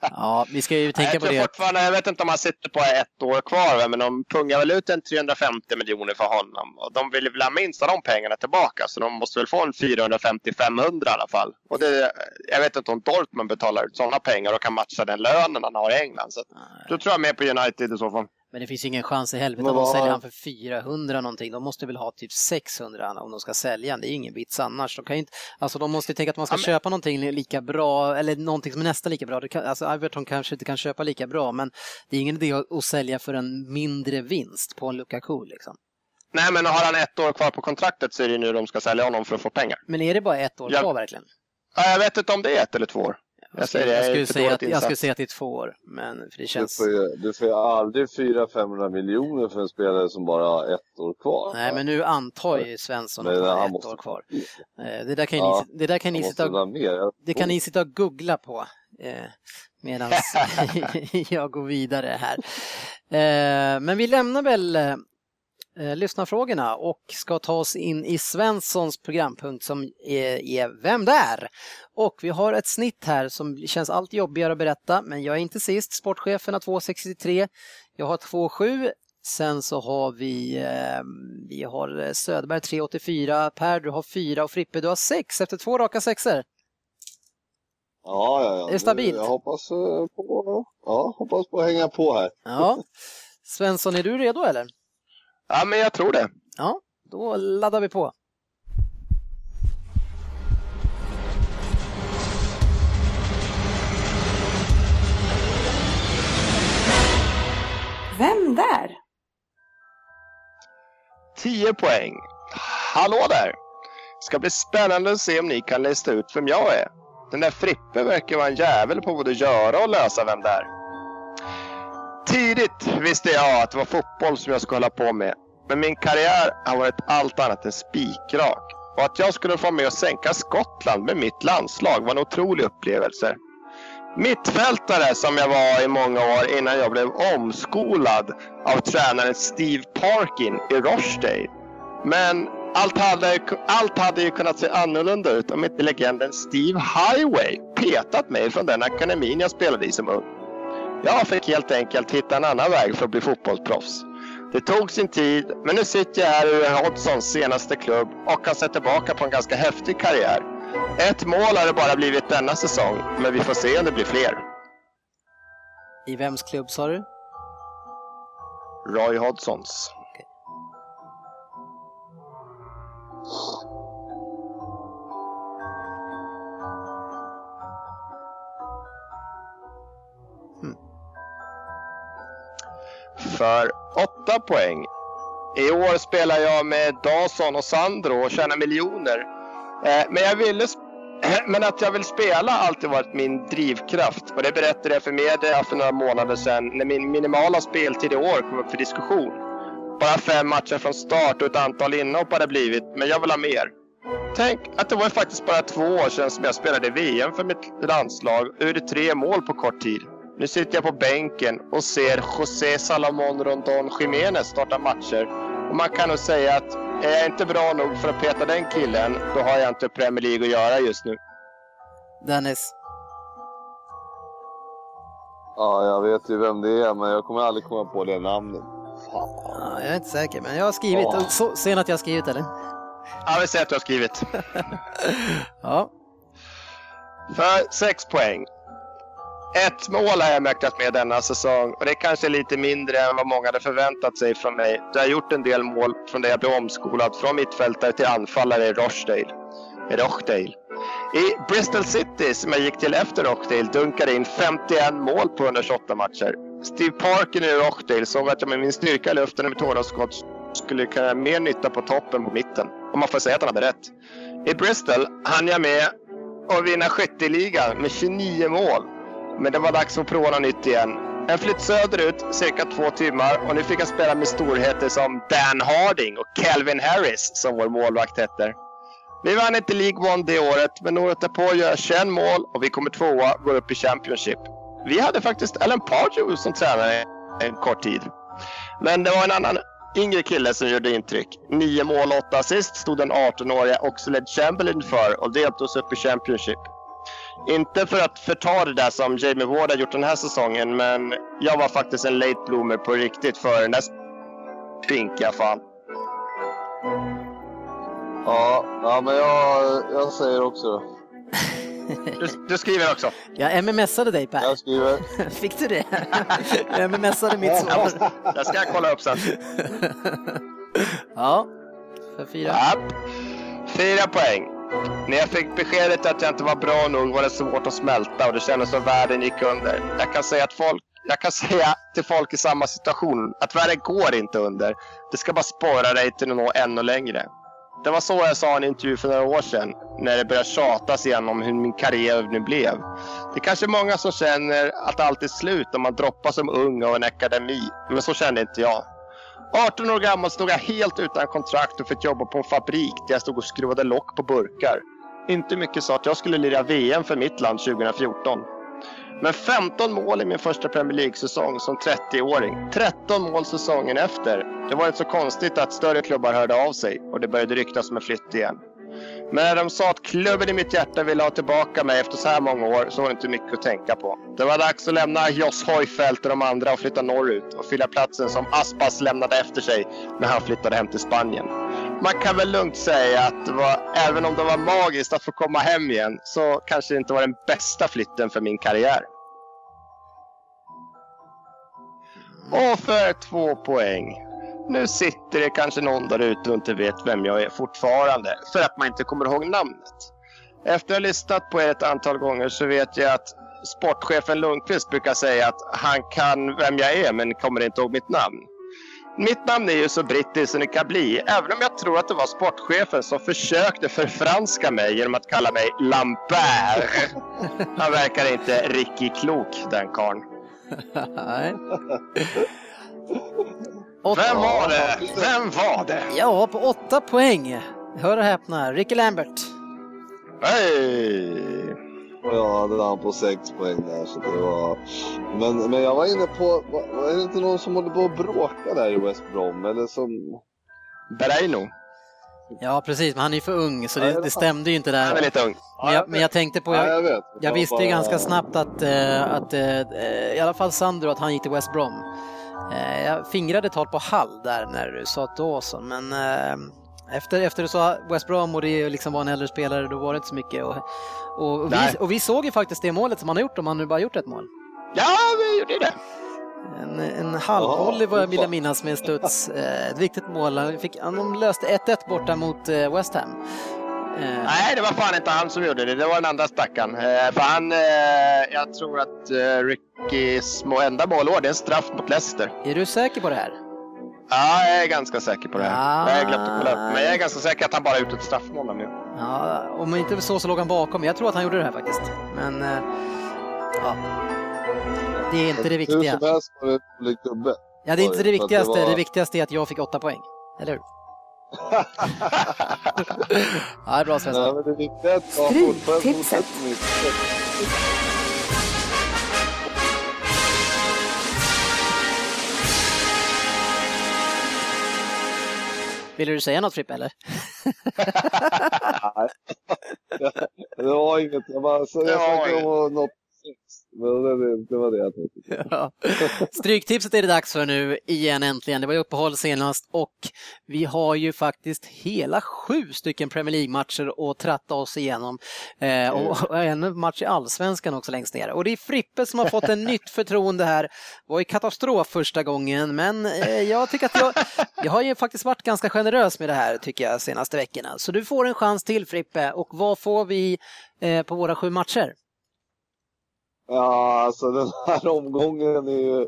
ja, vi ska ju tänka jag på det. fortfarande, jag vet inte om han sitter på ett år kvar, va, men de pungar väl ut en 350 miljoner för honom. Och de vill väl ha minst av de pengarna tillbaka, så de måste väl få en 450-500 i alla fall. Och det, jag vet inte om Dortmund betalar ut sådana pengar och kan matcha den lönen han har i England. Så att, då tror jag mer på United i så fall. Men det finns ingen chans i helvete att de säljer han för 400 någonting. De måste väl ha typ 600 om de ska sälja han. Det är ju ingen vits annars. De, kan ju inte, alltså de måste ju tänka att man ska Ja, men- köpa någonting lika bra, eller någonting som är nästan lika bra. Kan, alltså Everton kanske inte kan köpa lika bra, men det är ingen idé att, att sälja för en mindre vinst på en Lukaku liksom. Nej, men har han ett år kvar på kontraktet så är det ju nu de ska sälja honom för att få pengar. Men är det bara ett år Ja. kvar verkligen? Ja, jag vet inte om det är ett eller två år. Jag säger det, jag skulle, säga att, jag skulle säga att det är två år, men för det Du känns... får, ju, du får ju aldrig 400-500 miljoner för en spelare som bara har ett år kvar. Nej, men nu antar ju Svensson att han har ett måste- år kvar. Eh, Det där kan, Ja. ni, det där kan ni sitta och. Det kan ni sitta och googla på eh, medan jag går vidare här. Eh, men vi lämnar väl eh, lyssnarfrågorna och ska ta oss in i Svenssons programpunkt som är, är Vem där? Och vi har ett snitt här som känns allt jobbigare att berätta, men jag är inte sist. Sportchefen har 2,63. Jag har 2,7. Sen så har vi, eh, vi har Söderberg 3,84. Per, du har 4 och Frippe, du har 6 efter två raka sexor. Ja, ja, ja. Är det stabilt? Jag hoppas eh, på, ja, hoppas på att hänga på här. Ja. Svensson, är du redo eller? Ja, men jag tror det. Ja, då laddar vi på. Vem där? 10 poäng. Hallå där! Ska bli spännande att se om ni kan lista ut vem jag är. Den där Frippe verkar vara en jävel på både göra och lösa vem det är. Tidigt visste jag att det var fotboll som jag skulle hålla på med. Men min karriär har varit allt annat än spikrak. Och att jag skulle få med och sänka Skottland med mitt landslag var en otrolig upplevelse. Mittfältare som jag var i många år innan jag blev omskolad av tränaren Steve Parkin i Rochdale. Men allt hade, allt hade ju kunnat se annorlunda ut om inte legenden Steve Highway petat mig från den akademin jag spelade i som ung. Jag fick helt enkelt hitta en annan väg för att bli fotbollsproffs. Det tog sin tid, men nu sitter jag här i Hodgsons senaste klubb och kan se tillbaka på en ganska häftig karriär. Ett mål har det bara blivit denna säsong, men vi får se om det blir fler. I vems klubb sa du? Roy Hodgsons. För 8 poäng. I år spelar jag med Dawson och Sandro och tjänar miljoner. Eh, men, jag ville, men att jag vill spela har alltid varit min drivkraft. Och det berättade jag för media för några månader sedan när min minimala speltid i år kom upp för diskussion. Bara fem matcher från start och ett antal inhopp har det blivit, men jag vill ha mer. Tänk att det var faktiskt bara två år sedan som jag spelade VM för mitt landslag och gjorde tre mål på kort tid. Nu sitter jag på bänken och ser José Salomón Rondon Jiménez starta matcher. Och man kan nog säga att är jag inte bra nog för att peta den killen, då har jag inte Premier League att göra just nu. Dennis? Ja, jag vet ju vem det är, men jag kommer aldrig komma på det namnet. Fan. Ja, jag är inte säker, men jag har skrivit. Ja. Så, ser ni att jag har skrivit eller? Ja, vi säger att du har skrivit. Ja. För sex poäng. Ett mål har jag mäktat med denna säsong och det är kanske lite mindre än vad många hade förväntat sig från mig. Jag har gjort en del mål från det jag blev omskolad från mittfältare till anfallare i Rochdale. Rochdale. I Bristol City, som jag gick till efter Rochdale, dunkade in 51 mål på 128 matcher. Steve Parker i Rochdale såg att jag med min styrka i luften och mitt hårda skott skulle kunna göra mer nytta på toppen på mitten. Om man får säga att han hade rätt. I Bristol hann jag med att vinna skytteligan med 29 mål. Men det var dags att prova något nytt igen. En flytt söderut, cirka två timmar och nu fick jag spela med storheter som Dan Harding och Calvin Harris som vår målvakt heter. Vi vann inte League One det året, men året därpå gör jag 21 mål och vi kommer tvåa och går upp i Championship. Vi hade faktiskt Alan Pardew som tränare en kort tid. Men det var en annan yngre kille som gjorde intryck. Nio mål, och åtta assist stod den 18-åriga Oxlade Chamberlain för och deltog oss upp i Championship. Inte för att förta det där som Jamie Ward har gjort den här säsongen, men jag var faktiskt en late bloomer på riktigt för den där spinkiga fan. Ja, ja, men jag, jag säger också. Du, du skriver också. Jag mmsade dig Per. Jag skriver. Fick du det? Jag mmsade mitt Jag svar. måste- Det ska jag kolla upp sen. Ja, för fyra. Japp. Fyra poäng. När jag fick beskedet att jag inte var bra nog var det svårt att smälta och det kändes som världen gick under. Jag kan säga, att folk, jag kan säga till folk i samma situation att världen går inte under. Det ska bara spåra dig till att nå ännu längre. Det var så jag sa i en intervju för några år sedan när det började tjatas igen om hur min karriär nu blev. Det är kanske många som känner att allt är slut om man droppar som ung av en akademi, men så kände inte jag. 18 år gammal stod jag helt utan kontrakt och fick jobba på en fabrik där jag stod och skruvade lock på burkar. Inte mycket sa att jag skulle lira VM för mitt land 2014. Men 15 mål i min första Premier League-säsong som 30-åring. 13 mål säsongen efter. Det var inte så konstigt att större klubbar hörde av sig och det började ryktas om en flytt igen. Men när de sa att klubben i mitt hjärta ville ha tillbaka mig efter så här många år så var det inte mycket att tänka på. Det var dags att lämna Jos Hojfeldt och de andra och flytta norrut och fylla platsen som Aspas lämnade efter sig när han flyttade hem till Spanien. Man kan väl lugnt säga att det var, även om det var magiskt att få komma hem igen så kanske det inte var den bästa flytten för min karriär. Och för två poäng. Nu sitter det kanske någon där ute och inte vet vem jag är fortfarande för att man inte kommer ihåg namnet. Efter att ha lyssnat på er ett antal gånger så vet jag att sportchefen Lundqvist brukar säga att han kan vem jag är men kommer inte ihåg mitt namn. Mitt namn är ju så brittiskt som det kan bli, även om jag tror att det var sportchefen som försökte förfranska mig genom att kalla mig Lambert. Han verkar inte riktigt klok, den karln. Åtta. Vem var det? Vem var det? Ja, på åtta poäng. Hör och häpna, Ricky Lambert. Hej! Och jag hade han på sex poäng där. Så det var... men, men jag var inne på, var, var det inte någon som håller på att bråka där i West Brom? Eller som... Bereino. Ja, precis, men han är ju för ung så det, det stämde ju inte Han är där. lite ung. Men jag, men jag tänkte på, Ja, jag jag, vet. jag var visste ju bara- ganska snabbt att, eh, att eh, i alla fall Sandro, att han gick till West Brom. Eh, Jag fingrade ett tag på Hall där när du sa Dawson, men eh, efter, efter du sa West Brom och det liksom var en äldre spelare, då var det inte så mycket. Och, och, och, vi, och vi såg ju faktiskt det målet som han har gjort, om han nu bara gjort ett mål. Ja, vi gjorde det. En, en halvvolley jag vill minnas med studs. Eh, Ett viktigt mål. Han Fick, han löste 1-1 borta mot West Ham. Eh, Nej, det var fan inte han som gjorde det. Det var den andra stackaren. Eh, för han, eh, jag tror att eh, Rickys enda målår, det är en straff mot Leicester. Är du säker på det här? Ja, jag är ganska säker på det här. Ah. Jag har glömt att kolla upp, men jag är ganska säker att han bara gjort ett straffmål nu. Ja, om inte så så låg han bakom. Jag tror att han gjorde det här faktiskt. Men eh, ja. Det är inte det Hur viktiga. som helst var det en gubbe. Ja, det är inte det viktigaste. var- Det viktigaste är att jag fick åtta poäng. Eller hur? Ja, det är bra Nej, Svensson. men det viktiga är att jag Stryk fortfarande tipset. fortsätter mitt Vill du säga något Frippe eller? Det var inget, jag bara så Det jag var snackade om något det, var det jag tänkte. Ja. Stryktipset är det dags för nu igen äntligen. Det var ju uppehåll senast och vi har ju faktiskt hela sju stycken Premier League-matcher att tratta oss igenom. Eh, och och en match i Allsvenskan också längst ner. Och det är Frippe som har fått en nytt förtroende här. Det var ju katastrof första gången men eh, jag tycker att jag, jag har ju faktiskt varit ganska generös med det här tycker jag senaste veckorna. Så du får en chans till Frippe och vad får vi eh, på våra sju matcher? Ja, alltså den här omgången är ju...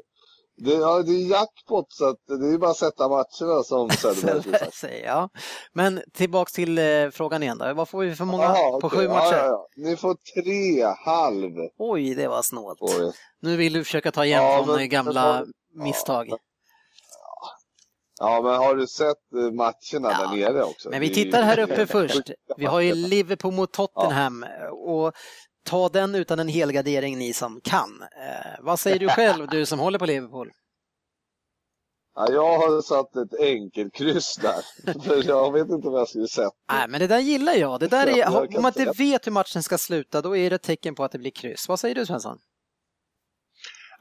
Det, ja, det är jackpot så det är bara att sätta matcherna som Söderberg. Säger jag. Men tillbaks till eh, frågan igen då. Vad får vi för många Jaha, på okej. sju matcher? Ja, ja, ja. Ni får tre halv. Oj, det var snålt. Oj. Nu vill du försöka ta igen Ja, från men- eh, gamla men- misstag. Ja, men har du sett eh, matcherna Ja, där nere också? Men vi tittar här uppe först. Vi har ju Liverpool mot Tottenham och ta den utan en helgardering ni som kan. Eh, vad säger du själv, du som håller på Liverpool? Ja, jag har satt ett enkelkryss där. För jag vet inte vad jag skulle sätta. Nej, men det där gillar jag. Det där Ja, är, jag om man inte vet hur matchen ska sluta, då är det ett tecken på att det blir kryss. Vad säger du Svensson?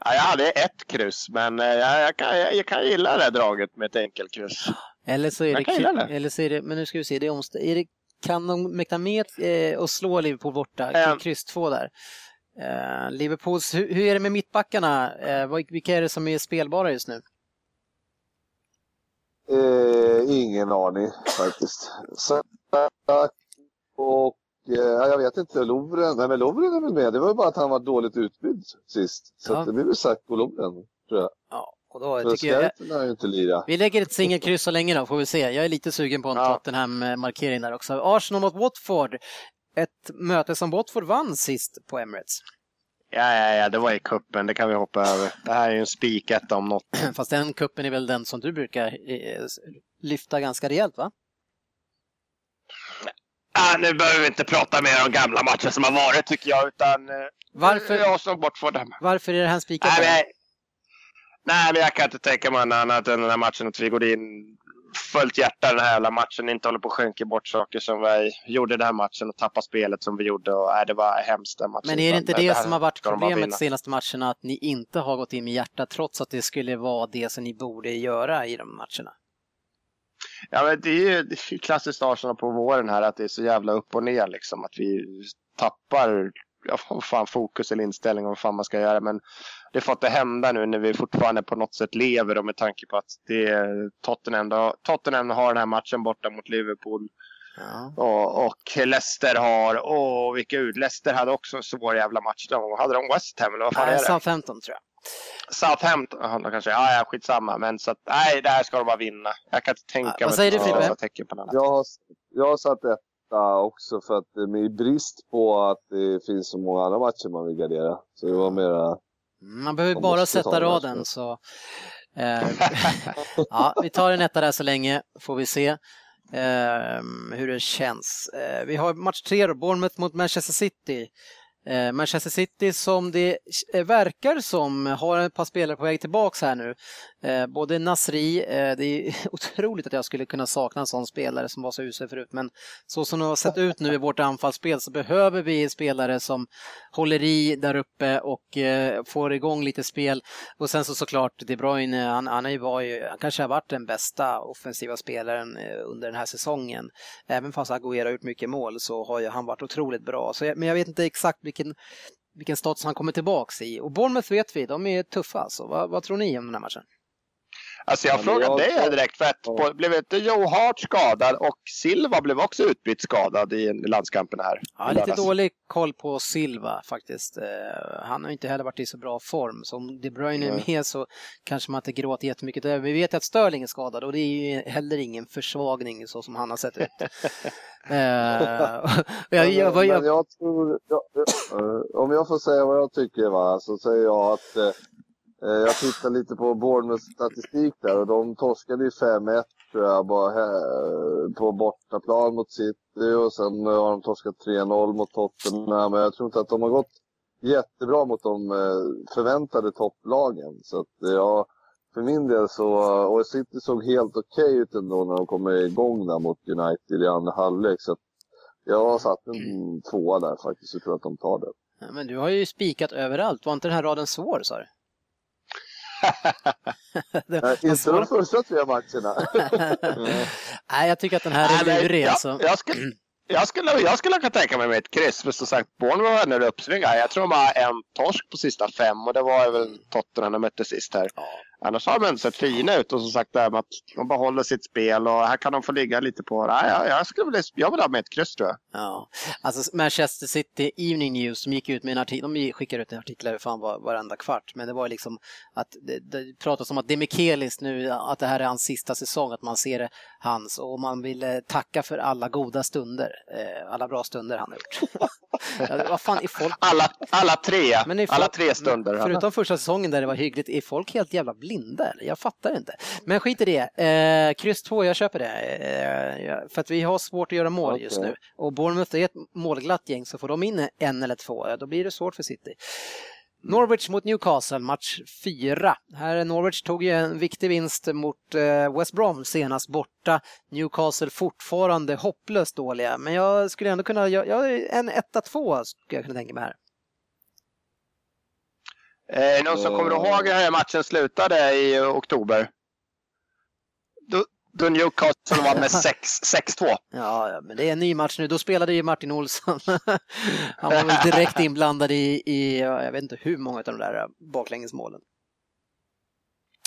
Ja, jag hade ett kryss, men eh, jag, jag, kan, jag, jag kan gilla det här draget med ett enkelkryss. Eller så är det, eller så är det, men nu ska vi se, det är, omst- är det kan de mäkta med eh, och slå Liverpool borta? Ehm. Kryss två där. Eh, Liverpools, hur, hur är det med mittbackarna? Eh, vilka är det som är spelbara just nu? Eh, ingen aning faktiskt. Så, och eh, ja, jag vet inte, Lovren, nej men Lovren är väl med. Det var ju bara att han var dåligt utbyggd sist. Så Ja. det blir väl Zack och Lovren, tror jag. Ja, och då tycker jag, inte lira. vi lägger ett singelkryss så länge då, får vi se. Jag är lite sugen på en Ja. Tottenham-markering där också. Arsenal mot Watford. Ett möte som Watford vann sist på Emirates. Ja, ja, ja, det var i kuppen. det kan vi hoppa över. Det här är ju en spiketta om något. Fast den kuppen är väl den som du brukar eh, lyfta ganska rejält va? Ah, nu behöver vi inte prata mer om gamla matcher som har varit tycker jag, utan eh, Varför- jag som bort för dem. Varför är det här spikat? Men, nej, men jag kan inte tänka mig annat än den här matchen att vi går in fullt hjärta den här jävla matchen. Inte håller på att skänka bort saker som vi gjorde i den här matchen och tappa spelet som vi gjorde. Och, nej, det var hemskt den matchen. Men är det inte det här som har varit de problemet vinna. senaste matcherna, att ni inte har gått in med hjärta trots att det skulle vara det som ni borde göra i de matcherna? Ja, men det är ju det klassiskt Arsenal på våren här att det är så jävla upp och ner liksom. Att vi tappar ja, fan, fokus eller inställning om vad fan man ska göra. Men det får inte hända nu när vi fortfarande på något sätt lever och med tanke på att det är Tottenham, då, Tottenham har den här matchen borta mot Liverpool. Ja. Och, och Leicester har, åh vilka ut, Leicester hade också en svår jävla match. De, hade de West Ham eller vad fan Nej, är det? Southampton tror jag. Southampton, de kanske, ja, ja skitsamma. Men så att, nej, det här ska de bara vinna. Jag kan inte tänka Ja, vad mig säger att du, det ska Frippe? tecken på något. Jag har, jag har satt etta också för att det är brist på att det finns så många andra matcher man vill gardera. Så det var mera... Man behöver bara sätta raden så... Eh, ja, vi tar en etta där så länge, får vi se eh, hur det känns. Eh, vi har match tre då, Bournemouth mot Manchester City. Eh, Manchester City som det eh, verkar som har ett par spelare på väg tillbaks här nu. Eh, både Nasri, det är otroligt att jag skulle kunna sakna en sån spelare som var så usel förut, men så som det har sett ut nu i vårt anfallsspel så behöver vi spelare som håller i där uppe och får igång lite spel. Och sen så såklart De Bruyne, han, han, var ju, han kanske har varit den bästa offensiva spelaren under den här säsongen. Även fast Aguero har gjort mycket mål så har ju han varit otroligt bra. Så jag, men jag vet inte exakt vilken, vilken status han kommer tillbaks i. Och Bournemouth vet vi, de är tuffa alltså. Vad, vad tror ni om den här matchen? Alltså jag frågar dig här direkt, för att blev inte Joe Hart skadad och Silva blev också utbytt skadad i landskampen här? Ja, lite dålig koll på Silva faktiskt. Eh, han har inte heller varit i så bra form. Så om De Bruyne är med så kanske man inte gråter jättemycket över. Vi vet att Sterling är skadad och det är ju heller ingen försvagning så som han har sett ut. uh, jag, jag, jag, men jag tror, uh, om jag får säga vad jag tycker va, så säger jag att Eh, jag tittade lite på Bournemouths statistik där och de torskade ju 5-1 tror jag bara här, på bortaplan mot City och sen har de torskat 3-0 mot Tottenham. Men jag tror inte att de har gått jättebra mot de eh, förväntade topplagen. Så att jag, för min del så, och City såg helt okej okay ut ändå när de kommer igång där mot United i andra halvlek. Så att jag har satt en tvåa där faktiskt, så tror att de tar det. Ja, men du har ju spikat överallt, var inte den här raden svår sa du? Nej, inte de första tre matcherna. Nej, jag tycker att den här är lurig alltså. Jag, jag, skulle, jag, skulle, jag skulle kunna tänka mig med ett kryss, för som sagt, Bournemouth var ändå uppsvingar. Jag tror de har en torsk på sista fem och det var väl Tottenham de mötte sist här. Ja. Annars har de ändå sett fina ut och som sagt det här med att de behåller sitt spel och här kan de få ligga lite på. Nej, jag, jag, skulle vilja, jag vill ha med ett kryss tror jag. Ja, alltså Manchester City Evening News som gick ut med en artikel, de skickar ut en artikel fan var, varenda kvart, men det var liksom att det, det pratas om att det är Mikelis nu, att det här är hans sista säsong, att man ser det hans och man vill eh, tacka för alla goda stunder, eh, alla bra stunder han har gjort. vad fan, är folk... alla, alla tre, men folk... alla tre stunder. Förutom första säsongen där det var hyggligt, är folk helt jävla blinda eller? Jag fattar inte. Men skit i det. Eh, kryss 2, jag köper det. Eh, för att vi har svårt att göra mål okay. just nu. Och Bournemouth är ett målglatt gäng, så får de in en eller två, då blir det svårt för City. Norwich mot Newcastle, match 4. Här Norwich tog ju en viktig vinst mot eh, West Brom senast borta. Newcastle fortfarande hopplöst dåliga, men jag skulle ändå kunna, jag, jag en 1-2 skulle jag kunna tänka mig här. Eh, någon som kommer ihåg hur matchen slutade i oktober? Då, då Newcastle var med 6-2. Ja, men det är en ny match nu. Då spelade ju Martin Olsson. Han var väl direkt inblandad i, i, jag vet inte hur många av de där baklängesmålen.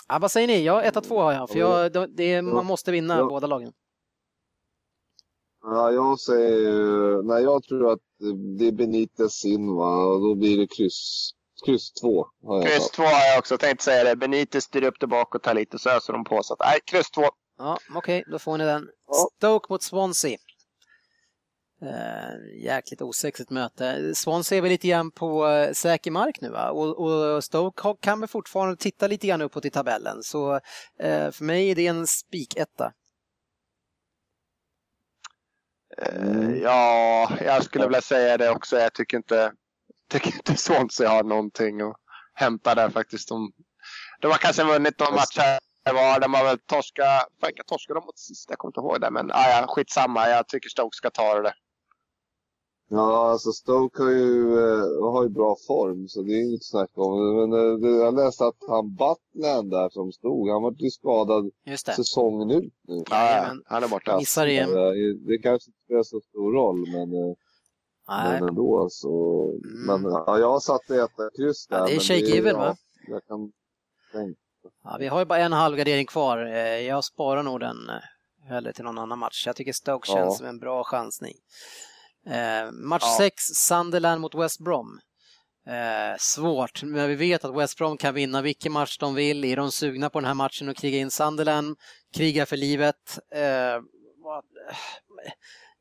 Ja, vad säger ni? Ja, 1-2 har jag, för jag, det, man måste vinna ja. båda lagen. Ja, jag säger, nej jag tror att det är Benitez in va, och då blir det kryss Kryss 2 har jag Kryss 2 har jag också tänkt säga det. Benitez styr upp det bak och tar lite så öser de på. Så att, nej, kryss 2. Ja, okej, okay, då får ni den. Stoke mot Swansea. Uh, jäkligt osexigt möte. Swansea är väl lite grann på uh, säker mark nu va? Och, och Stoke kan väl fortfarande titta lite grann uppåt i tabellen. Så uh, för mig är det en spiketta. Uh, ja, jag skulle vilja säga det också. Jag tycker inte tycker inte Swansea har någonting att hämta där faktiskt. De, de har kanske vunnit någon match här var. De har väl torskat, vilka torskade de mot sist? Jag kommer inte ihåg det. Men ah, ja, skitsamma, jag tycker Stoke ska ta det. Ja, alltså Stoke har ju, eh, har ju bra form så det är inget snack om. Men eh, det, jag läste att han Butland där som stod, han var ju skadad säsongen ut nu. Ja, han är borta. Missar. Det, det kanske inte spelar så stor roll men eh, Nej. Men ändå så. Mm. Men ja, jag har satt etta kryss där. Ja, det är shakegiven va? Jag kan tänka. Ja, vi har ju bara en halvgardering kvar. Eh, jag sparar nog den eh, hellre till någon annan match. Jag tycker Stoke känns ja. som en bra chansning. Eh, match 6, ja. Sunderland mot West Brom. Eh, svårt, men vi vet att West Brom kan vinna vilken match de vill. Är de sugna på den här matchen och kriga in Sunderland, kriga för livet. Eh,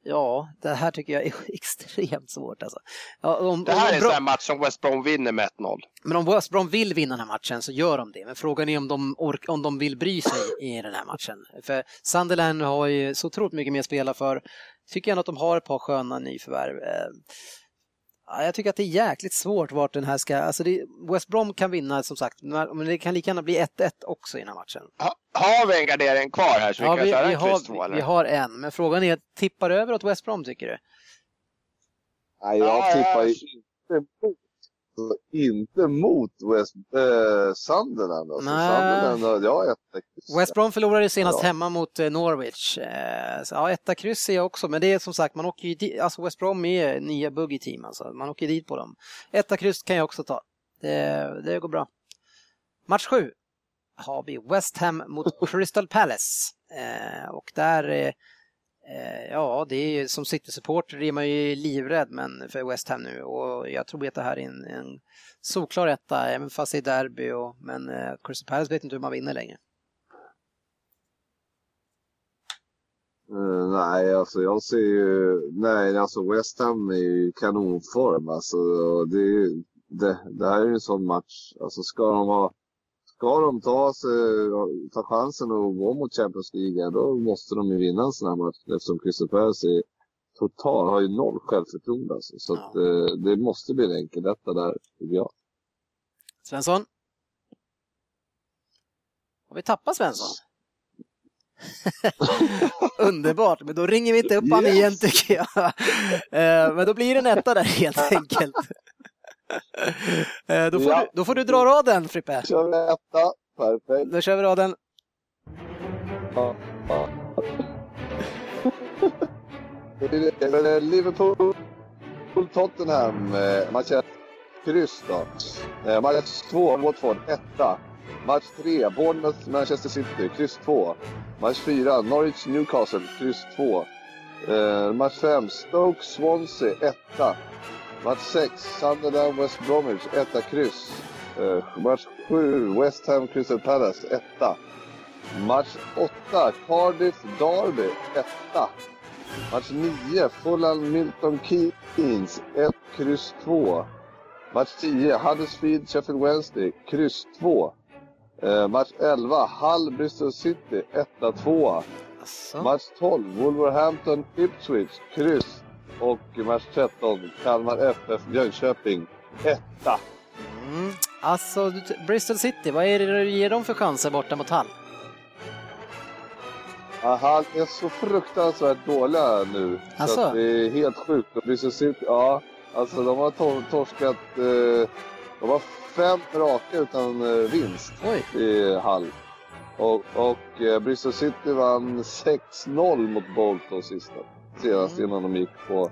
Ja, det här tycker jag är extremt svårt. Alltså. Ja, om, det här är en sån match som West Brom vinner med 1-0. Men om West Brom vill vinna den här matchen så gör de det. Men frågan är om de, ork, om de vill bry sig i den här matchen. För Sunderland har ju så otroligt mycket mer att spela för. Tycker ändå att de har ett par sköna nyförvärv. Ja, jag tycker att det är jäkligt svårt vart den här ska... Alltså det, West Brom kan vinna som sagt, men det kan lika gärna bli 1-1 också i den här matchen. Ha, har vi en gardering kvar här så vi Ja, kan vi, köra vi, en kryss två, har, eller? vi har en, men frågan är, tippar det över åt West Brom tycker du? Nej, jag Ja, tippar ja. ju inte mot, inte mot West, eh, Sunderland. Alltså. Sunderland, har- jag har ett kryss. West Brom förlorade senast Ja. hemma mot eh, Norwich. Eh, så, ja, etta kryss är jag också, men det är som sagt, man åker ju dit, alltså West Brom är nya buggy team alltså, man åker dit på dem. Etta kryss kan jag också ta. Det, det går bra. Match sju har vi West Ham mot Crystal Palace. Eh, och där, eh, Eh, ja, det är ju som City-supporter är man ju livrädd men för West Ham nu och jag tror att det här är en, en solklar etta, även fast det är derby och, men eh, Crystal Palace vet inte hur man vinner längre. Mm, nej, alltså jag ser ju... Nej, alltså West Ham är ju i kanonform. Alltså, och det, är ju- det, det här är ju en sån match. Alltså ska de ha... Ska de ta, sig, ta chansen och gå mot Champions League, då måste de ju vinna en sån här match eftersom Crystal Palace är total, har ju noll självförtroende. Alltså. Så att, eh, det måste bli en enkel detta där, tycker jag. Svensson? Har vi tappat Svensson? Underbart, men då ringer vi inte upp han Yes. igen tycker jag. Eh, Men då blir det en etta där helt enkelt. Eh, Då får, Ja. du, då får du dra raden Frippe. Kör vi etta, perfekt. Då kör vi raden. Ja, Liverpool, Tottenham, eh, match 1, kryss då. Eh, Match 2, Watford, etta. Match 3, Bournemouth, Manchester City, kryss 2. Match 4, Norwich, Newcastle, kryss 2. Eh, Match 5, Stoke, Swansea, etta. Match 6, Sunderland, West Bromwich, etta, kryss. Eh, Match 7, West Ham, Crystal Palace, etta. Match 8, Cardiff Derby, etta. Match 9, Fulham Milton Keynes, 1, kryss 2. Match 10, Huddersfield Sheffield Wednesday, kryss 2. Eh, match 11, Hull Bristol City, 1, 2. Asså. Match 12, Wolverhampton Ipswich, kryss. Och match 13, Kalmar FF Jönköping, 1. Mm. Alltså, Bristol City, vad är det du ger dem för chanser borta mot Hall? Ja, Han är så fruktansvärt dåliga nu. Asså? Så det är helt sjukt. Och Bristol City, ja, alltså de har tor- torskat... Eh, de har fem raka utan eh, vinst Oj, i Hall. Och, och eh, Bristol City vann 6-0 mot Bolton sista. Senast Mm. innan de gick på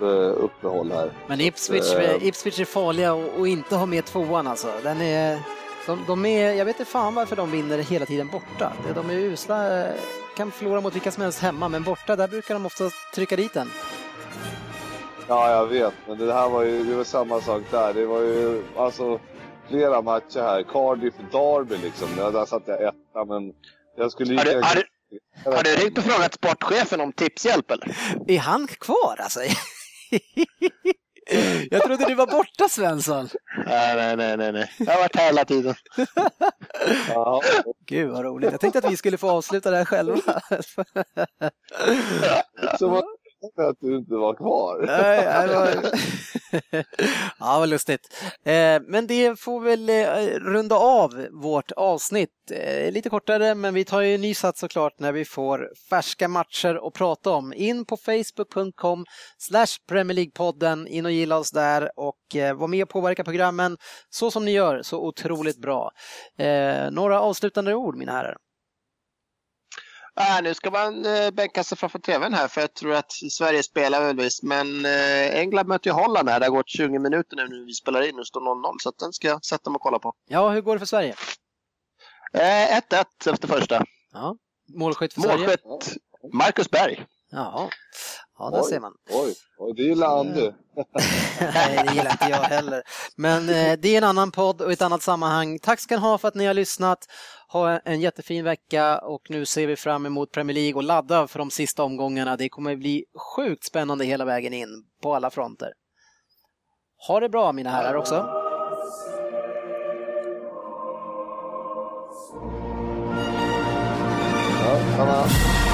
eh, uppehåll här. men Ipswich, Eh. Ipswich är farliga och, och inte ha med tvåan alltså. Den är, de, de är, jag vet inte fan varför de vinner hela tiden borta. De är usla, eh, kan förlora mot vilka som helst hemma, men borta där brukar de ofta trycka dit den. Ja, jag vet. Men det här var ju det var samma sak där. Det var ju alltså flera matcher här. Cardiff Derby liksom. Där satt jag etta, men jag skulle Har du, lika har, du, har du ringt och frågat sportchefen om tipshjälp eller? Är han kvar alltså? Jag trodde du var borta Svensson. Nej, nej, nej, nej. Jag har varit här hela tiden. Ja, Gud vad roligt. Jag tänkte att vi skulle få avsluta det här själva. så var det att du inte var kvar. Nej, det var... ja, vad lustigt. Eh, men det får väl eh, runda av vårt avsnitt. Eh, lite kortare, men vi tar ju en ny sats såklart när vi får färska matcher att prata om. In på facebook.com slash Premier League-podden, in och gilla oss där och var med och påverka programmen så som ni gör, så otroligt bra. Några avslutande ord, mina herrar? Äh, nu ska man äh, bänka sig framför tvn här för jag tror att Sverige spelar visst. Men äh, England möter ju Holland här. Det har gått 20 minuter nu när vi spelar in. Nu står 0-0 så den ska jag sätta mig och kolla på. Ja, hur går det för Sverige? Eh, 1-1 efter första. Ja. Målskytt för Sverige? Målskytt Marcus Berg. Ja, ja där Oj. ser man. Oj, oj, det gillar han du. Nej, det gillar inte jag heller. Men eh, det är en annan podd och ett annat sammanhang. Tack ska ni ha för att ni har lyssnat. Ha en jättefin vecka och nu ser vi fram emot Premier League och ladda för de sista omgångarna. Det kommer bli sjukt spännande hela vägen in på alla fronter. Ha det bra mina herrar också. Ja.